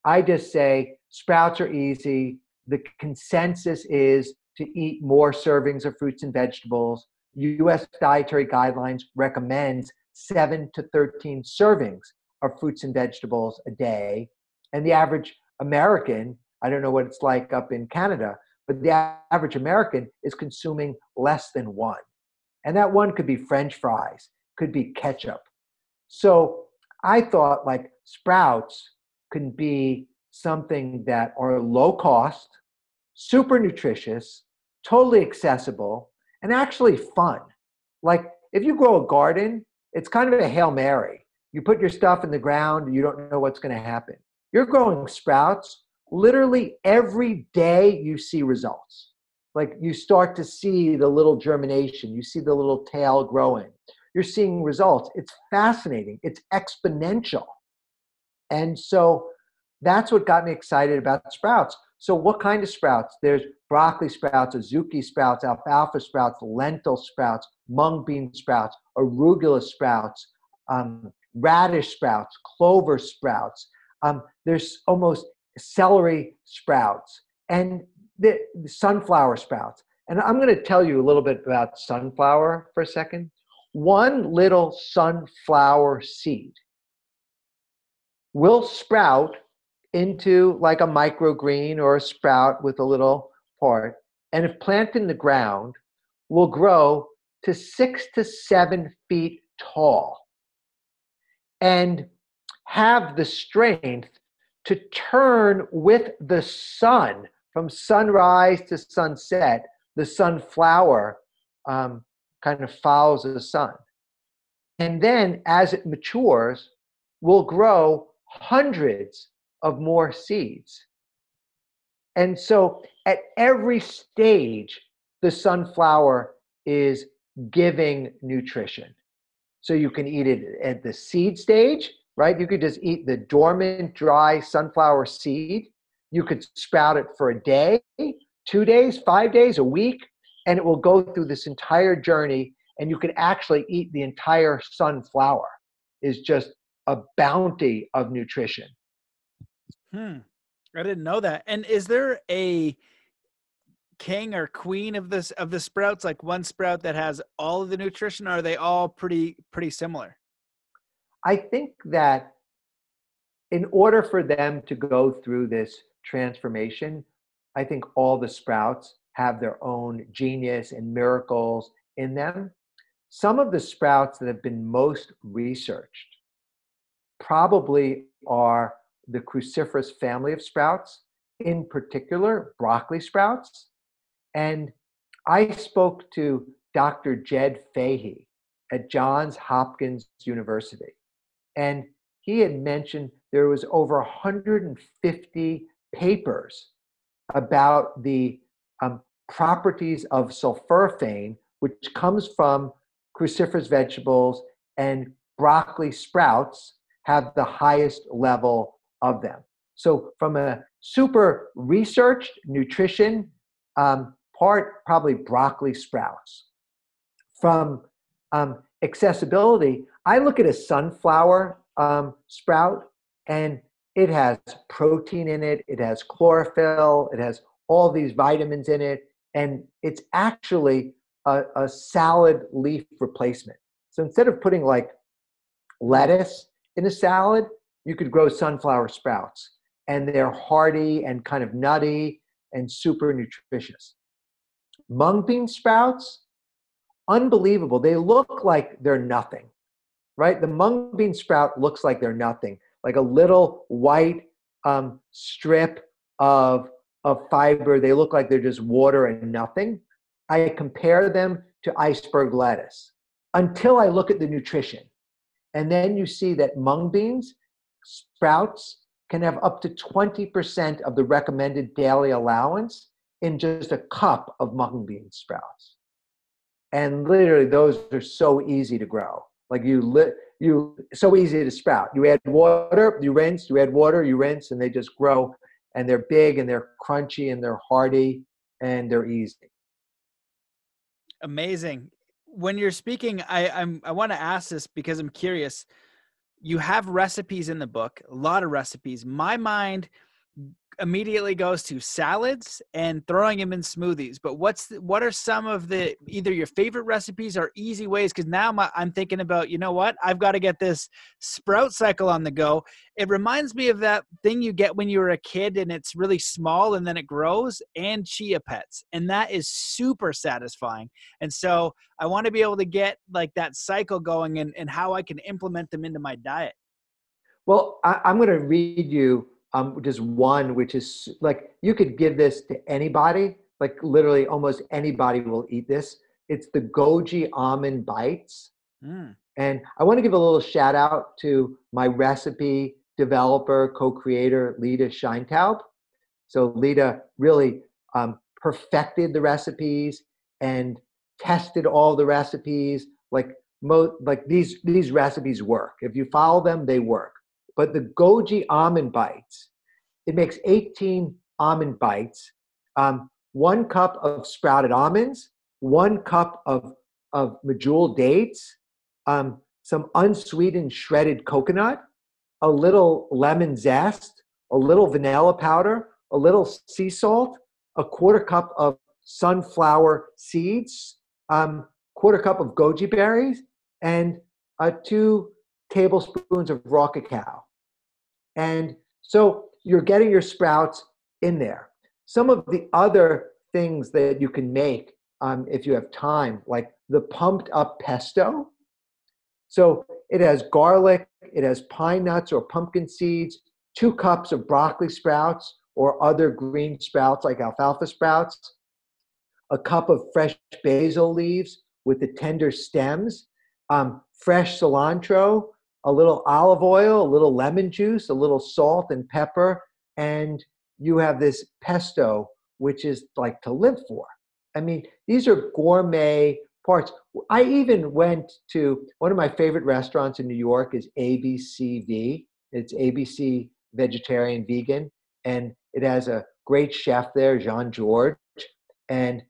I just say sprouts are easy. The consensus is to eat more servings of fruits and vegetables. US dietary guidelines recommends 7 to 13 servings of fruits and vegetables a day. And the average American, I don't know what it's like up in Canada, but the average American is consuming less than one. And that one could be French fries, could be ketchup. So I thought like sprouts can be something that are low cost, super nutritious, totally accessible, and actually fun. Like if you grow a garden, it's kind of a Hail Mary. You put your stuff in the ground, you don't know what's going to happen. You're growing sprouts, literally every day you see results. Like you start to see the little germination, you see the little tail growing. You're seeing results. It's fascinating, it's exponential. And so that's what got me excited about sprouts. So, what kind of sprouts? There's broccoli sprouts, azuki sprouts, alfalfa sprouts, lentil sprouts, mung bean sprouts, arugula sprouts, um, radish sprouts, clover sprouts. Um, there's almost celery sprouts and the, the sunflower sprouts. And I'm going to tell you a little bit about sunflower for a second. One little sunflower seed will sprout into like a microgreen or a sprout with a little part. And if planted in the ground, will grow to six to seven feet tall and have the strength to turn with the sun from sunrise to sunset. The sunflower um, kind of follows the sun. And then as it matures, will grow hundreds of more seeds. And so at every stage, the sunflower is giving nutrition. So you can eat it at the seed stage, right? You could just eat the dormant, dry sunflower seed. You could sprout it for a day, two days, five days, a week, and it will go through this entire journey. And you can actually eat the entire sunflower. Is just a bounty of nutrition. Hmm. I didn't know that. And is there a king or queen of this of the sprouts like one sprout that has all of the nutrition are they all pretty pretty similar i think that in order for them to go through this transformation i think all the sprouts have their own genius and miracles in them some of the sprouts that have been most researched probably are the cruciferous family of sprouts in particular broccoli sprouts and I spoke to Dr. Jed Fahey at Johns Hopkins University. And he had mentioned there was over 150 papers about the um, properties of sulforaphane, which comes from cruciferous vegetables, and broccoli sprouts have the highest level of them. So, from a super researched nutrition um, part probably broccoli sprouts. From um, accessibility, I look at a sunflower um, sprout and it has protein in it, it has chlorophyll, it has all these vitamins in it, and it's actually a, a salad leaf replacement. So instead of putting like lettuce in a salad, you could grow sunflower sprouts, and they're hearty and kind of nutty and super nutritious mung bean sprouts, unbelievable. They look like they're nothing, right? The mung bean sprout looks like they're nothing, like a little white um, strip of, of fiber. They look like they're just water and nothing. I compare them to iceberg lettuce until I look at the nutrition. And then you see that mung beans, sprouts, can have up to 20% of the recommended daily allowance in just a cup of mung bean sprouts. and literally those are so easy to grow. Like you lit you so easy to sprout. You add water, you rinse, you add water, you rinse, and they just grow and they're big and they're crunchy and they're hearty and they're easy. Amazing. When you're speaking, I, I'm I want to ask this because I'm curious. You have recipes in the book, a lot of recipes. My mind immediately goes to salads and throwing them in smoothies. But what's the, what are some of the either your favorite recipes or easy ways? Because now my, I'm thinking about you know what I've got to get this sprout cycle on the go. It reminds me of that thing you get when you were a kid and it's really small and then it grows and chia pets and that is super satisfying. And so I want to be able to get like that cycle going and, and how I can implement them into my diet. Well, I, I'm going to read you um, just one, which is like you could give this to anybody, like literally almost anybody will eat this. It's the Goji almond bites. Mm. And I want to give a little shout out to my recipe developer, co creator, Leda Scheintaub. So, Lita really um, perfected the recipes and tested all the recipes. Like, mo- like these, these recipes work. If you follow them, they work. But the goji almond bites, it makes 18 almond bites, um, one cup of sprouted almonds, one cup of, of medjool dates, um, some unsweetened shredded coconut, a little lemon zest, a little vanilla powder, a little sea salt, a quarter cup of sunflower seeds, um, quarter cup of goji berries, and uh, two tablespoons of raw cacao. And so you're getting your sprouts in there. Some of the other things that you can make um, if you have time, like the pumped up pesto. So it has garlic, it has pine nuts or pumpkin seeds, two cups of broccoli sprouts or other green sprouts like alfalfa sprouts, a cup of fresh basil leaves with the tender stems, um, fresh cilantro, a little olive oil, a little lemon juice, a little salt and pepper, and you have this pesto, which is like to live for. I mean, these are gourmet parts. I even went to one of my favorite restaurants in New York is ABCV. It's ABC Vegetarian Vegan, and it has a great chef there, Jean-Georges. And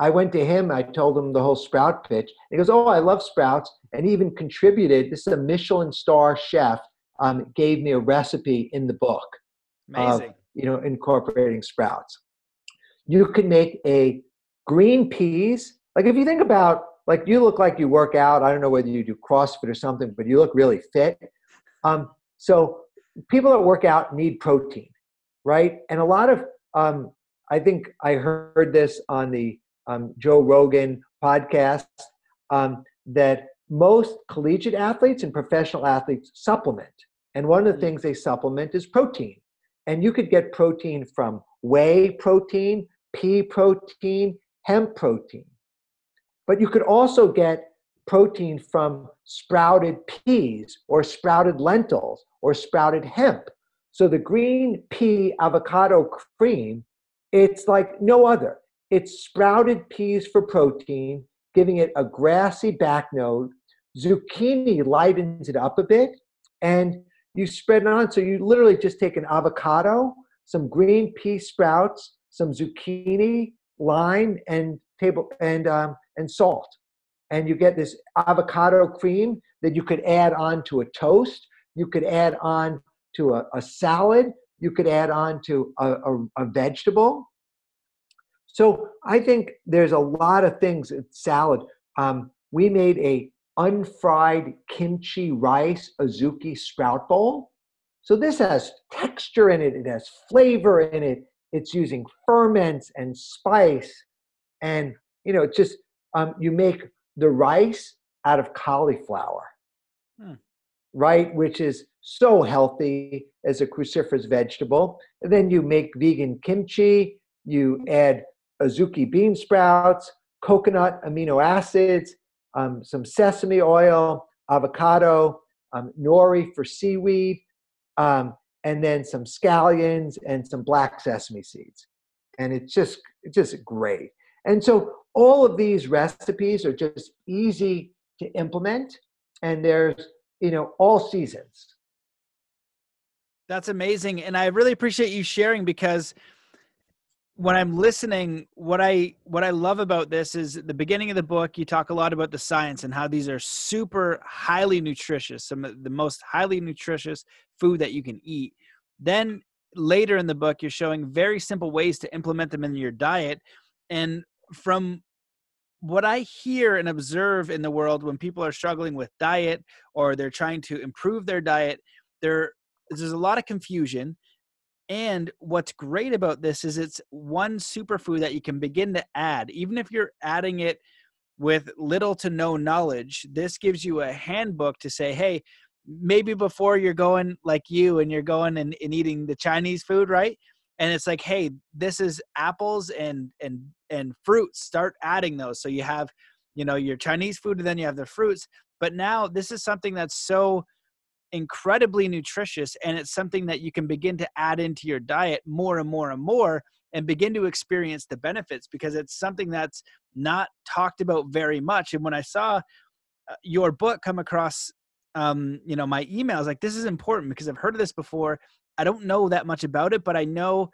I went to him, I told him the whole sprout pitch. He goes, Oh, I love sprouts. And he even contributed, this is a Michelin star chef, um, gave me a recipe in the book. Amazing. Of, you know, incorporating sprouts. You can make a green peas. Like if you think about, like you look like you work out. I don't know whether you do CrossFit or something, but you look really fit. Um, so people that work out need protein, right? And a lot of, um, I think I heard this on the um, Joe Rogan podcast um, that most collegiate athletes and professional athletes supplement. And one of the mm-hmm. things they supplement is protein. And you could get protein from whey protein, pea protein, hemp protein. But you could also get protein from sprouted peas or sprouted lentils or sprouted hemp. So the green pea avocado cream, it's like no other. It's sprouted peas for protein, giving it a grassy back note. Zucchini lightens it up a bit, and you spread it on. So you literally just take an avocado, some green pea sprouts, some zucchini, lime, and table and um, and salt, and you get this avocado cream that you could add on to a toast. You could add on to a, a salad. You could add on to a, a, a vegetable. So I think there's a lot of things in salad. Um, we made a unfried kimchi rice azuki sprout bowl. So this has texture in it, it has flavor in it. It's using ferments and spice, and you know, it's just um, you make the rice out of cauliflower, hmm. right? Which is so healthy as a cruciferous vegetable. And then you make vegan kimchi. You add azuki bean sprouts, coconut amino acids, um, some sesame oil, avocado, um, nori for seaweed, um, and then some scallions and some black sesame seeds. And it's just it's just great. And so all of these recipes are just easy to implement and there's you know all seasons that's amazing and i really appreciate you sharing because when i'm listening what i what i love about this is the beginning of the book you talk a lot about the science and how these are super highly nutritious some of the most highly nutritious food that you can eat then later in the book you're showing very simple ways to implement them in your diet and from what I hear and observe in the world when people are struggling with diet or they're trying to improve their diet, there there's a lot of confusion. And what's great about this is it's one superfood that you can begin to add, even if you're adding it with little to no knowledge. This gives you a handbook to say, hey, maybe before you're going like you and you're going and, and eating the Chinese food, right? and it's like hey this is apples and and and fruits start adding those so you have you know your chinese food and then you have the fruits but now this is something that's so incredibly nutritious and it's something that you can begin to add into your diet more and more and more and begin to experience the benefits because it's something that's not talked about very much. And when i saw uh, your book come across um, you know my emails like this is important because i've heard of this before. I don't know that much about it, but I know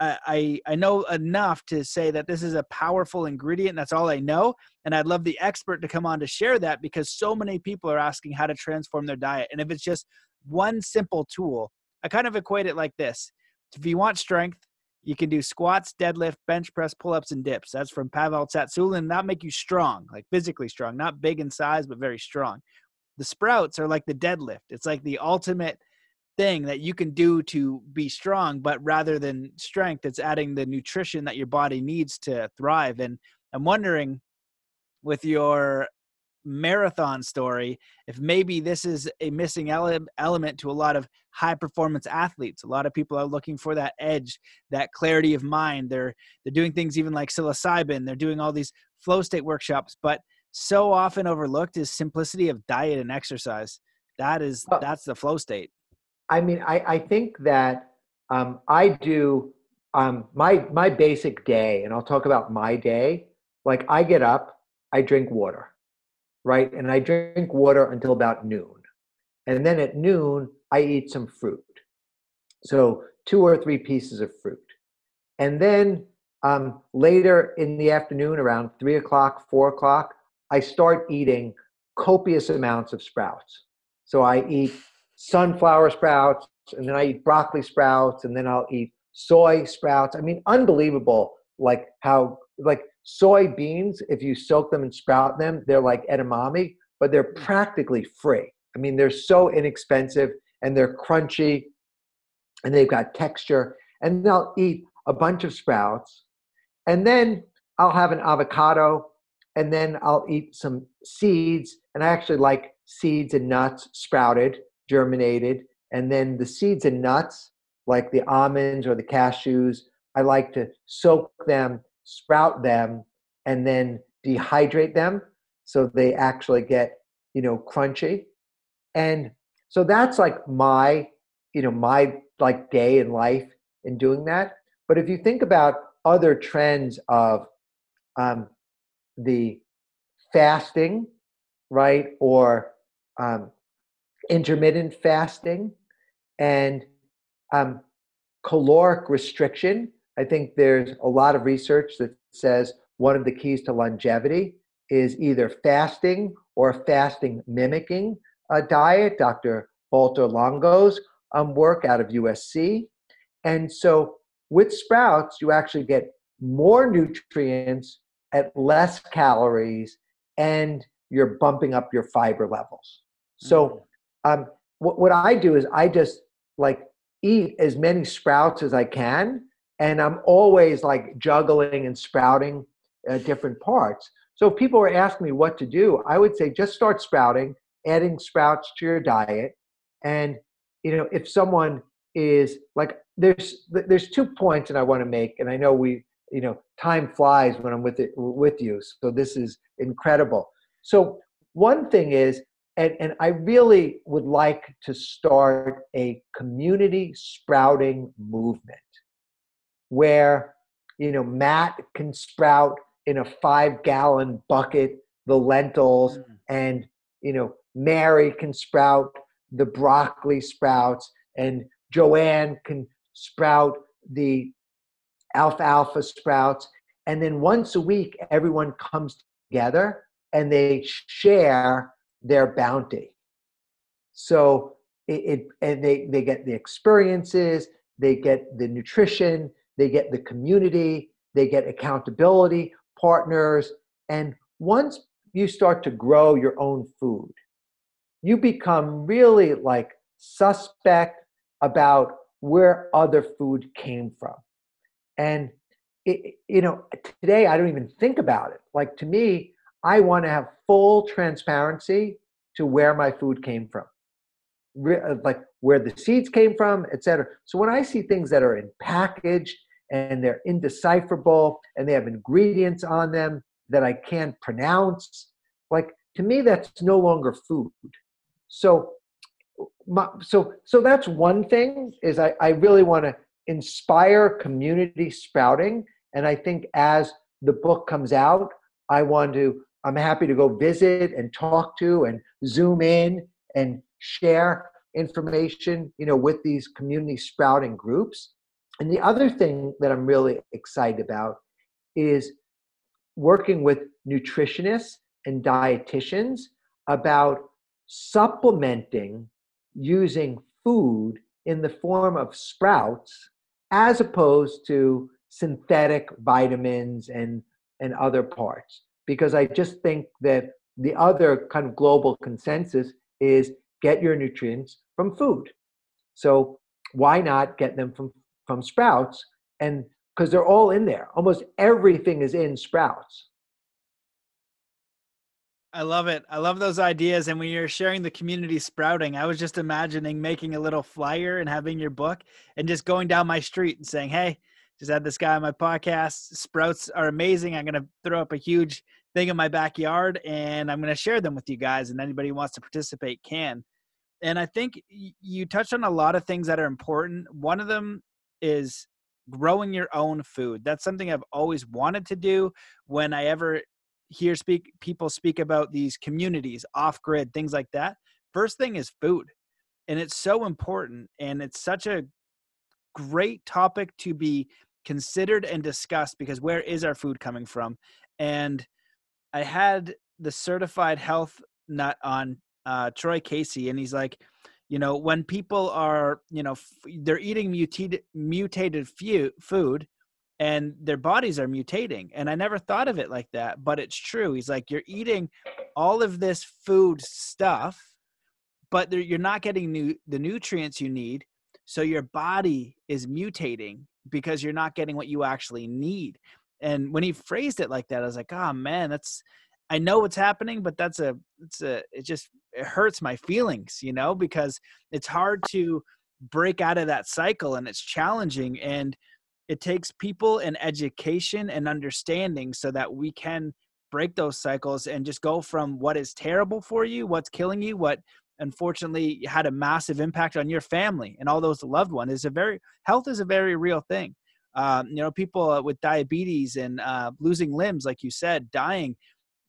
I I know enough to say that this is a powerful ingredient. That's all I know, and I'd love the expert to come on to share that because so many people are asking how to transform their diet. And if it's just one simple tool, I kind of equate it like this: if you want strength, you can do squats, deadlift, bench press, pull-ups, and dips. That's from Pavel Tsatsouline. That make you strong, like physically strong, not big in size, but very strong. The sprouts are like the deadlift. It's like the ultimate thing that you can do to be strong but rather than strength it's adding the nutrition that your body needs to thrive. And i'm wondering with your marathon story if maybe this is a missing ele- element to a lot of high performance athletes. A lot of people are looking for that edge that clarity of mind. They're they're doing things even like psilocybin. They're doing all these flow state workshops but so often overlooked is simplicity of diet and exercise. That is that's the flow state I mean, I, I think that um, I do um, my my basic day, and I'll talk about my day. Like I get up, I drink water, right, and I drink water until about noon, and then at noon I eat some fruit, so two or three pieces of fruit, and then um, later in the afternoon, around three o'clock, four o'clock, I start eating copious amounts of sprouts. So I eat sunflower sprouts, and then I eat broccoli sprouts, and then I'll eat soy sprouts. I mean, unbelievable, like how like soybeans, if you soak them and sprout them, they're like edamame, but they're mm. practically free. I mean, they're so inexpensive and they're crunchy and they've got texture. And then I'll eat a bunch of sprouts. And then I'll have an avocado and then I'll eat some seeds. And I actually like seeds and nuts sprouted germinated. And then the seeds and nuts, like the almonds or the cashews, I like to soak them, sprout them, and then dehydrate them so they actually get, you know, crunchy. And so that's like my, you know, my like day in life in doing that. But if you think about other trends of um, the fasting, right, or um, intermittent fasting and um, caloric restriction. I think there's a lot of research that says one of the keys to longevity is either fasting or fasting mimicking a diet. Dr. Walter Longo's um, work out of USC. And so with sprouts, you actually get more nutrients at less calories and you're bumping up your fiber levels. So mm um, what, what I do is I just like eat as many sprouts as I can, and I'm always like juggling and sprouting uh, different parts. So if people are asking me what to do, I would say just start sprouting, adding sprouts to your diet, and you know if someone is like there's there's two points that I want to make, and I know we you know time flies when I'm with it with you, so this is incredible. So one thing is and, and I really would like to start a community sprouting movement where, you know, Matt can sprout in a five gallon bucket the lentils, mm. and you know Mary can sprout the broccoli sprouts, and Joanne can sprout the alfalfa sprouts, and then once a week everyone comes together and they share their bounty. So it, it and they they get the experiences, they get the nutrition, they get the community, they get accountability partners, and once you start to grow your own food, you become really like suspect about where other food came from. And it, you know, today I don't even think about it. Like to me, I want to have full transparency to where my food came from, uh, like where the seeds came from, etc. So when I see things that are in packaged and they're indecipherable and they have ingredients on them that I can't pronounce, like to me that's no longer food. So my, so so that's one thing is I, I really want to inspire community sprouting and i think as the book comes out i want to i'm happy to go visit and talk to and zoom in and share information you know with these community sprouting groups and the other thing that i'm really excited about is working with nutritionists and dietitians about supplementing using food in the form of sprouts as opposed to synthetic vitamins and, and other parts. Because I just think that the other kind of global consensus is get your nutrients from food. So why not get them from, from sprouts? And because they're all in there, almost everything is in sprouts. I love it. I love those ideas. And when you're sharing the community sprouting, I was just imagining making a little flyer and having your book and just going down my street and saying, Hey, just had this guy on my podcast. Sprouts are amazing. I'm going to throw up a huge thing in my backyard and I'm going to share them with you guys. And anybody who wants to participate can. And I think you touched on a lot of things that are important. One of them is growing your own food. That's something I've always wanted to do when I ever hear speak people speak about these communities off grid things like that first thing is food and it's so important and it's such a great topic to be considered and discussed because where is our food coming from? And i had the certified health nut on uh, troy casey and he's like you know when people are you know f- they're eating mutated mutated food and their bodies are mutating. And i never thought of it like that but it's true. He's like you're eating all of this food stuff but you're not getting new, the nutrients you need so your body is mutating because you're not getting what you actually need. And when he phrased it like that i was like oh man that's i know what's happening but that's a it's a it just it hurts my feelings you know because it's hard to break out of that cycle and it's challenging and it takes people and education and understanding so that we can break those cycles and just go from what is terrible for you, what's killing you, what unfortunately had a massive impact on your family and all those loved ones is a very health is a very real thing. Um, you know, people with diabetes and uh, losing limbs, like you said, dying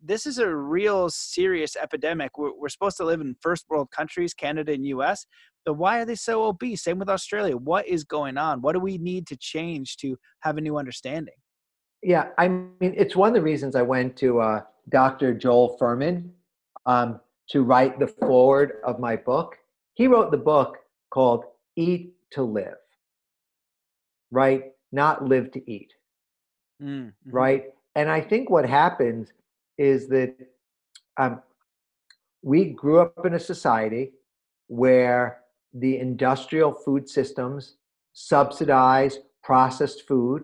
this is a real serious epidemic. We're, we're, supposed to live in first world countries, Canada and US. but why are they so obese? Same with Australia. What is going on? What do we need to change to have a new understanding? Yeah, I mean, it's one of the reasons I went to uh, Dr. Joel Fuhrman um, to write the foreword of my book. He wrote the book called Eat to Live, right? Not live to eat, mm-hmm. right? And I think what happens is that um, we grew up in a society where the industrial food systems subsidize processed food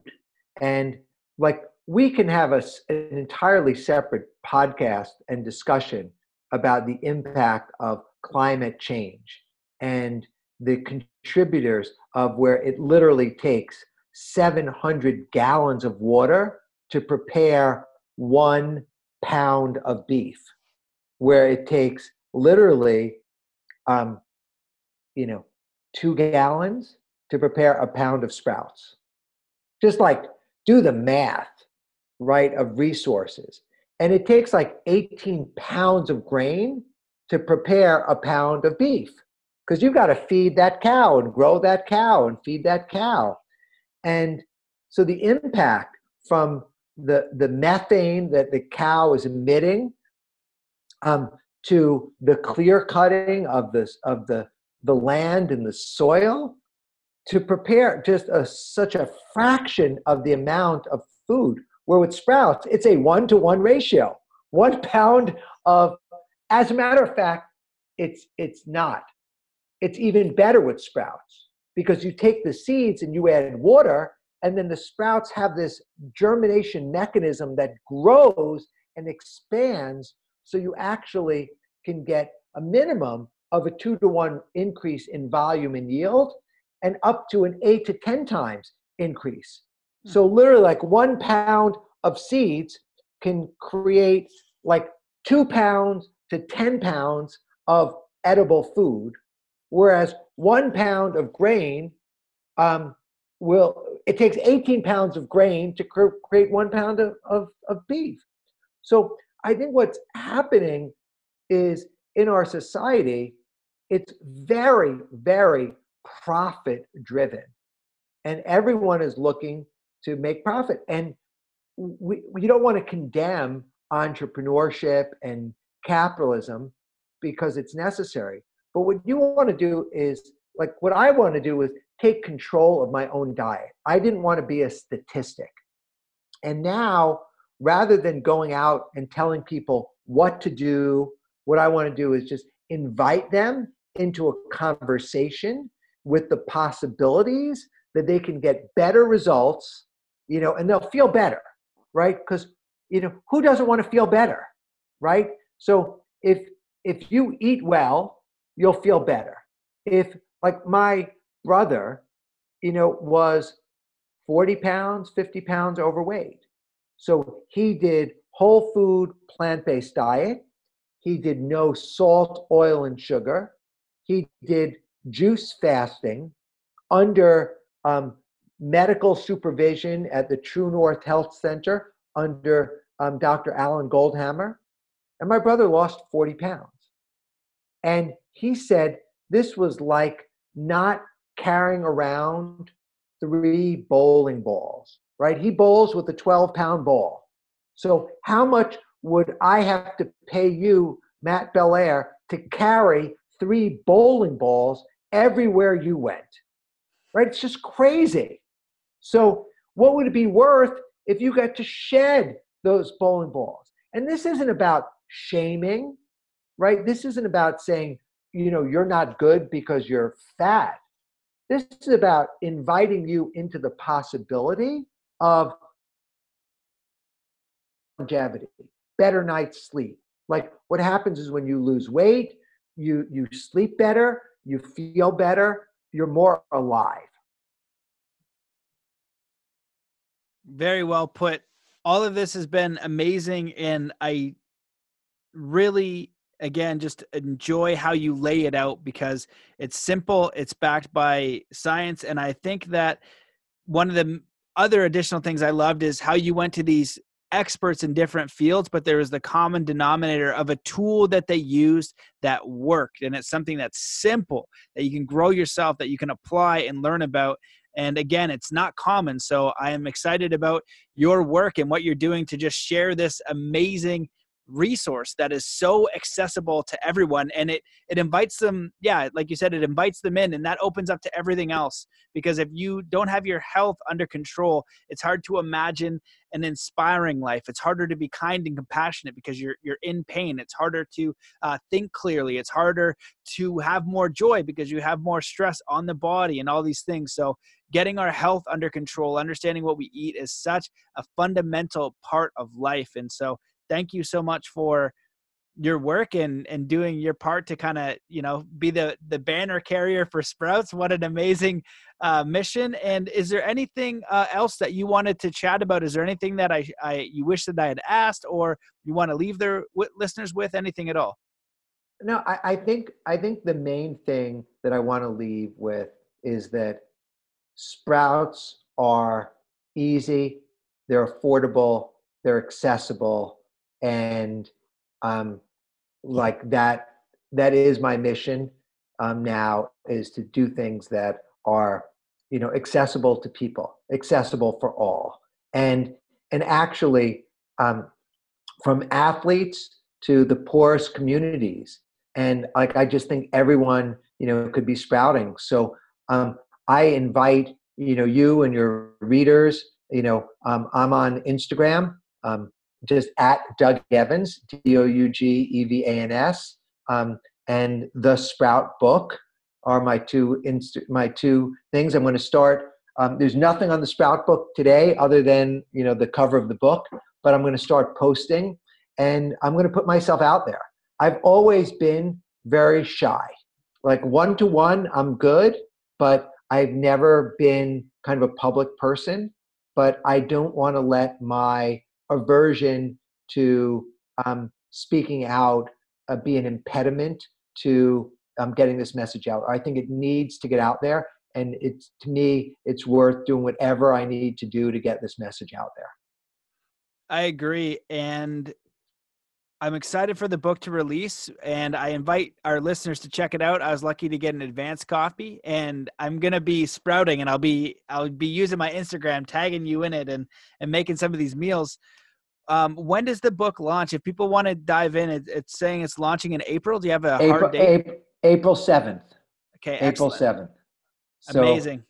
and like we can have a, an entirely separate podcast and discussion about the impact of climate change and the contributors of where it literally takes 700 gallons of water to prepare one pound of beef, where it takes literally, um, you know, two gallons to prepare a pound of sprouts. Just like do the math. right, of resources. And it takes like 18 pounds of grain to prepare a pound of beef because you've got to feed that cow and grow that cow and feed that cow. And so the impact from the, the methane that the cow is emitting um, to the clear cutting of this of the the land and the soil to prepare just a, such a fraction of the amount of food where with sprouts it's a one to one ratio one pound of as a matter of fact it's it's not it's even better with sprouts because you take the seeds and you add water and then the sprouts have this germination mechanism that grows and expands so you actually can get a minimum of a two to one increase in volume and yield and up to an eight to 10 times increase. So, literally, like one pound of seeds can create like two pounds to 10 pounds of edible food, whereas one pound of grain um, will, it takes 18 pounds of grain to create one pound of, of, of beef. So, I think what's happening is in our society, it's very, very profit driven. And everyone is looking to make profit. And we, we don't want to condemn entrepreneurship and capitalism because it's necessary. But what you want to do is, like, what I want to do is take control of my own diet. I didn't want to be a statistic. And now, rather than going out and telling people what to do, what I want to do is just invite them into a conversation with the possibilities that they can get better results, you know, and they'll feel better, right? Because you know, who doesn't want to feel better, right? So if if you eat well, you'll feel better. If like my brother, you know, was 40 pounds, 50 pounds overweight. So he did whole food, plant-based diet. He did no salt, oil, and sugar. He did juice fasting under um, medical supervision at the True North Health Center under um, Dr. Alan Goldhamer. And my brother lost 40 pounds. And he said this was like not carrying around three bowling balls, right? He bowls with a 12 pound ball. So, how much would I have to pay you, Matt Belair, to carry three bowling balls everywhere you went? Right? It's just crazy. So, what would it be worth if you got to shed those bowling balls? And this isn't about shaming, right? This isn't about saying, you know, you're not good because you're fat. This is about inviting you into the possibility of longevity, better night's sleep. Like what happens is when you lose weight, you you sleep better, you feel better, you're more alive. Very well put. All of this has been amazing and I really again just enjoy how you lay it out because it's simple, it's backed by science and I think that one of the other additional things I loved is how you went to these experts in different fields, but there was the common denominator of a tool that they used that worked. And it's something that's simple that you can grow yourself, that you can apply and learn about. And again, it's not common. So I am excited about your work and what you're doing to just share this amazing resource that is so accessible to everyone and it it invites them yeah like you said it invites them in and that opens up to everything else. Because if you don't have your health under control it's hard to imagine an inspiring life. It's harder to be kind and compassionate because you're you're in pain. It's harder to uh, think clearly. It's harder to have more joy because you have more stress on the body and all these things. So getting our health under control understanding what we eat is such a fundamental part of life. And so thank you so much for your work and and doing your part to kind of you know be the the banner carrier for sprouts. What an amazing uh, mission. And is there anything uh, else that you wanted to chat about? Is there anything that i i you wish that i had asked or you want to leave their w- listeners with? Anything at all? No I, I think i think the main thing that i want to leave with is that sprouts are easy they're affordable they're accessible, and um, like that. That is my mission um, now is to do things that are you know accessible to people, accessible for all, and and actually um, from athletes to the poorest communities and like i just think everyone you know could be sprouting so um, i invite you know you and your readers you know um, i'm on instagram um, just at doug evans d-o-u-g-e-v-a-n-s um, and the sprout book are my two inst- my two things i'm going to start um, there's nothing on the sprout book today other than you know the cover of the book but i'm going to start posting and i'm going to put myself out there I've always been very shy. Like one to one, I'm good, but I've never been kind of a public person. But I don't want to let my aversion to um, speaking out uh, be an impediment to um, getting this message out. I think it needs to get out there, and it's to me, it's worth doing whatever I need to do to get this message out there. I agree, and I'm excited for the book to release, and I invite our listeners to check it out. I was lucky to get an advance copy, and I'm gonna be sprouting, and I'll be I'll be using my Instagram, tagging you in it, and and making some of these meals. Um, when does the book launch? If people want to dive in, it, it's saying it's launching in April. Do you have a April, hard date? April seventh. Okay, April seventh. So, Amazing.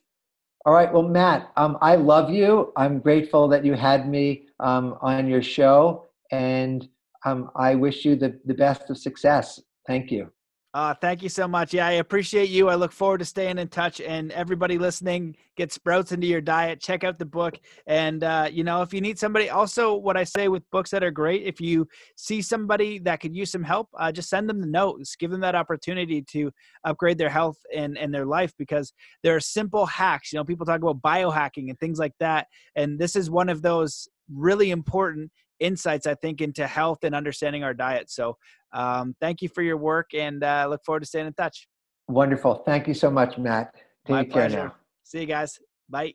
All right. Well, Matt, um, I love you. I'm grateful that you had me um, on your show, and um, I wish you the, the best of success. Thank you. Uh, thank you so much. Yeah, I appreciate you. I look forward to staying in touch. And everybody listening, get sprouts into your diet. Check out the book. And, uh, you know, if you need somebody, also what I say with books that are great, if you see somebody that could use some help, uh, just send them the notes. Give them that opportunity to upgrade their health and, and their life because there are simple hacks. You know, people talk about biohacking and things like that. And this is one of those really important insights, I think, into health and understanding our diet. So um, thank you for your work and uh, look forward to staying in touch. Wonderful. Thank you so much, Matt. Take My pleasure. Now. See you guys. Bye.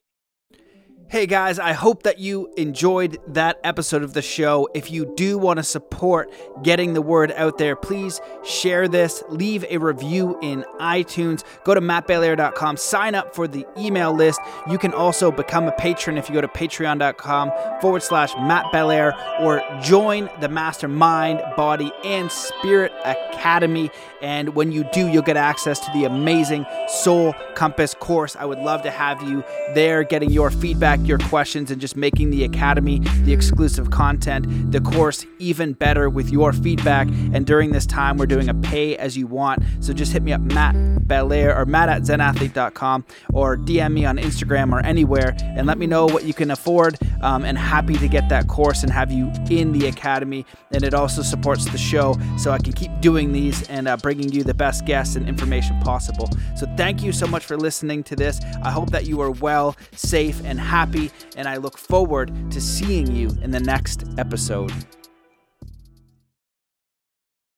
Hey guys, I hope that you enjoyed that episode of the show. If you do want to support getting the word out there, please share this, leave a review in iTunes, go to mattbelair.com, sign up for the email list. You can also become a patron if you go to patreon.com forward slash Matt Belair or join the Mastermind, Body, and Spirit Academy. And when you do, you'll get access to the amazing Soul Compass course. I would love to have you there getting your feedback your questions and just making the Academy, the exclusive content, the course even better with your feedback. And during this time, we're doing a pay as you want. So just hit me up, Matt Belair or Matt at zenathlete.com or DM me on Instagram or anywhere and let me know what you can afford. Um, and happy to get that course and have you in the Academy. And it also supports the show so I can keep doing these and uh, bringing you the best guests and information possible. So thank you so much for listening to this. I hope that you are well, safe, and happy happy, and I look forward to seeing you in the next episode.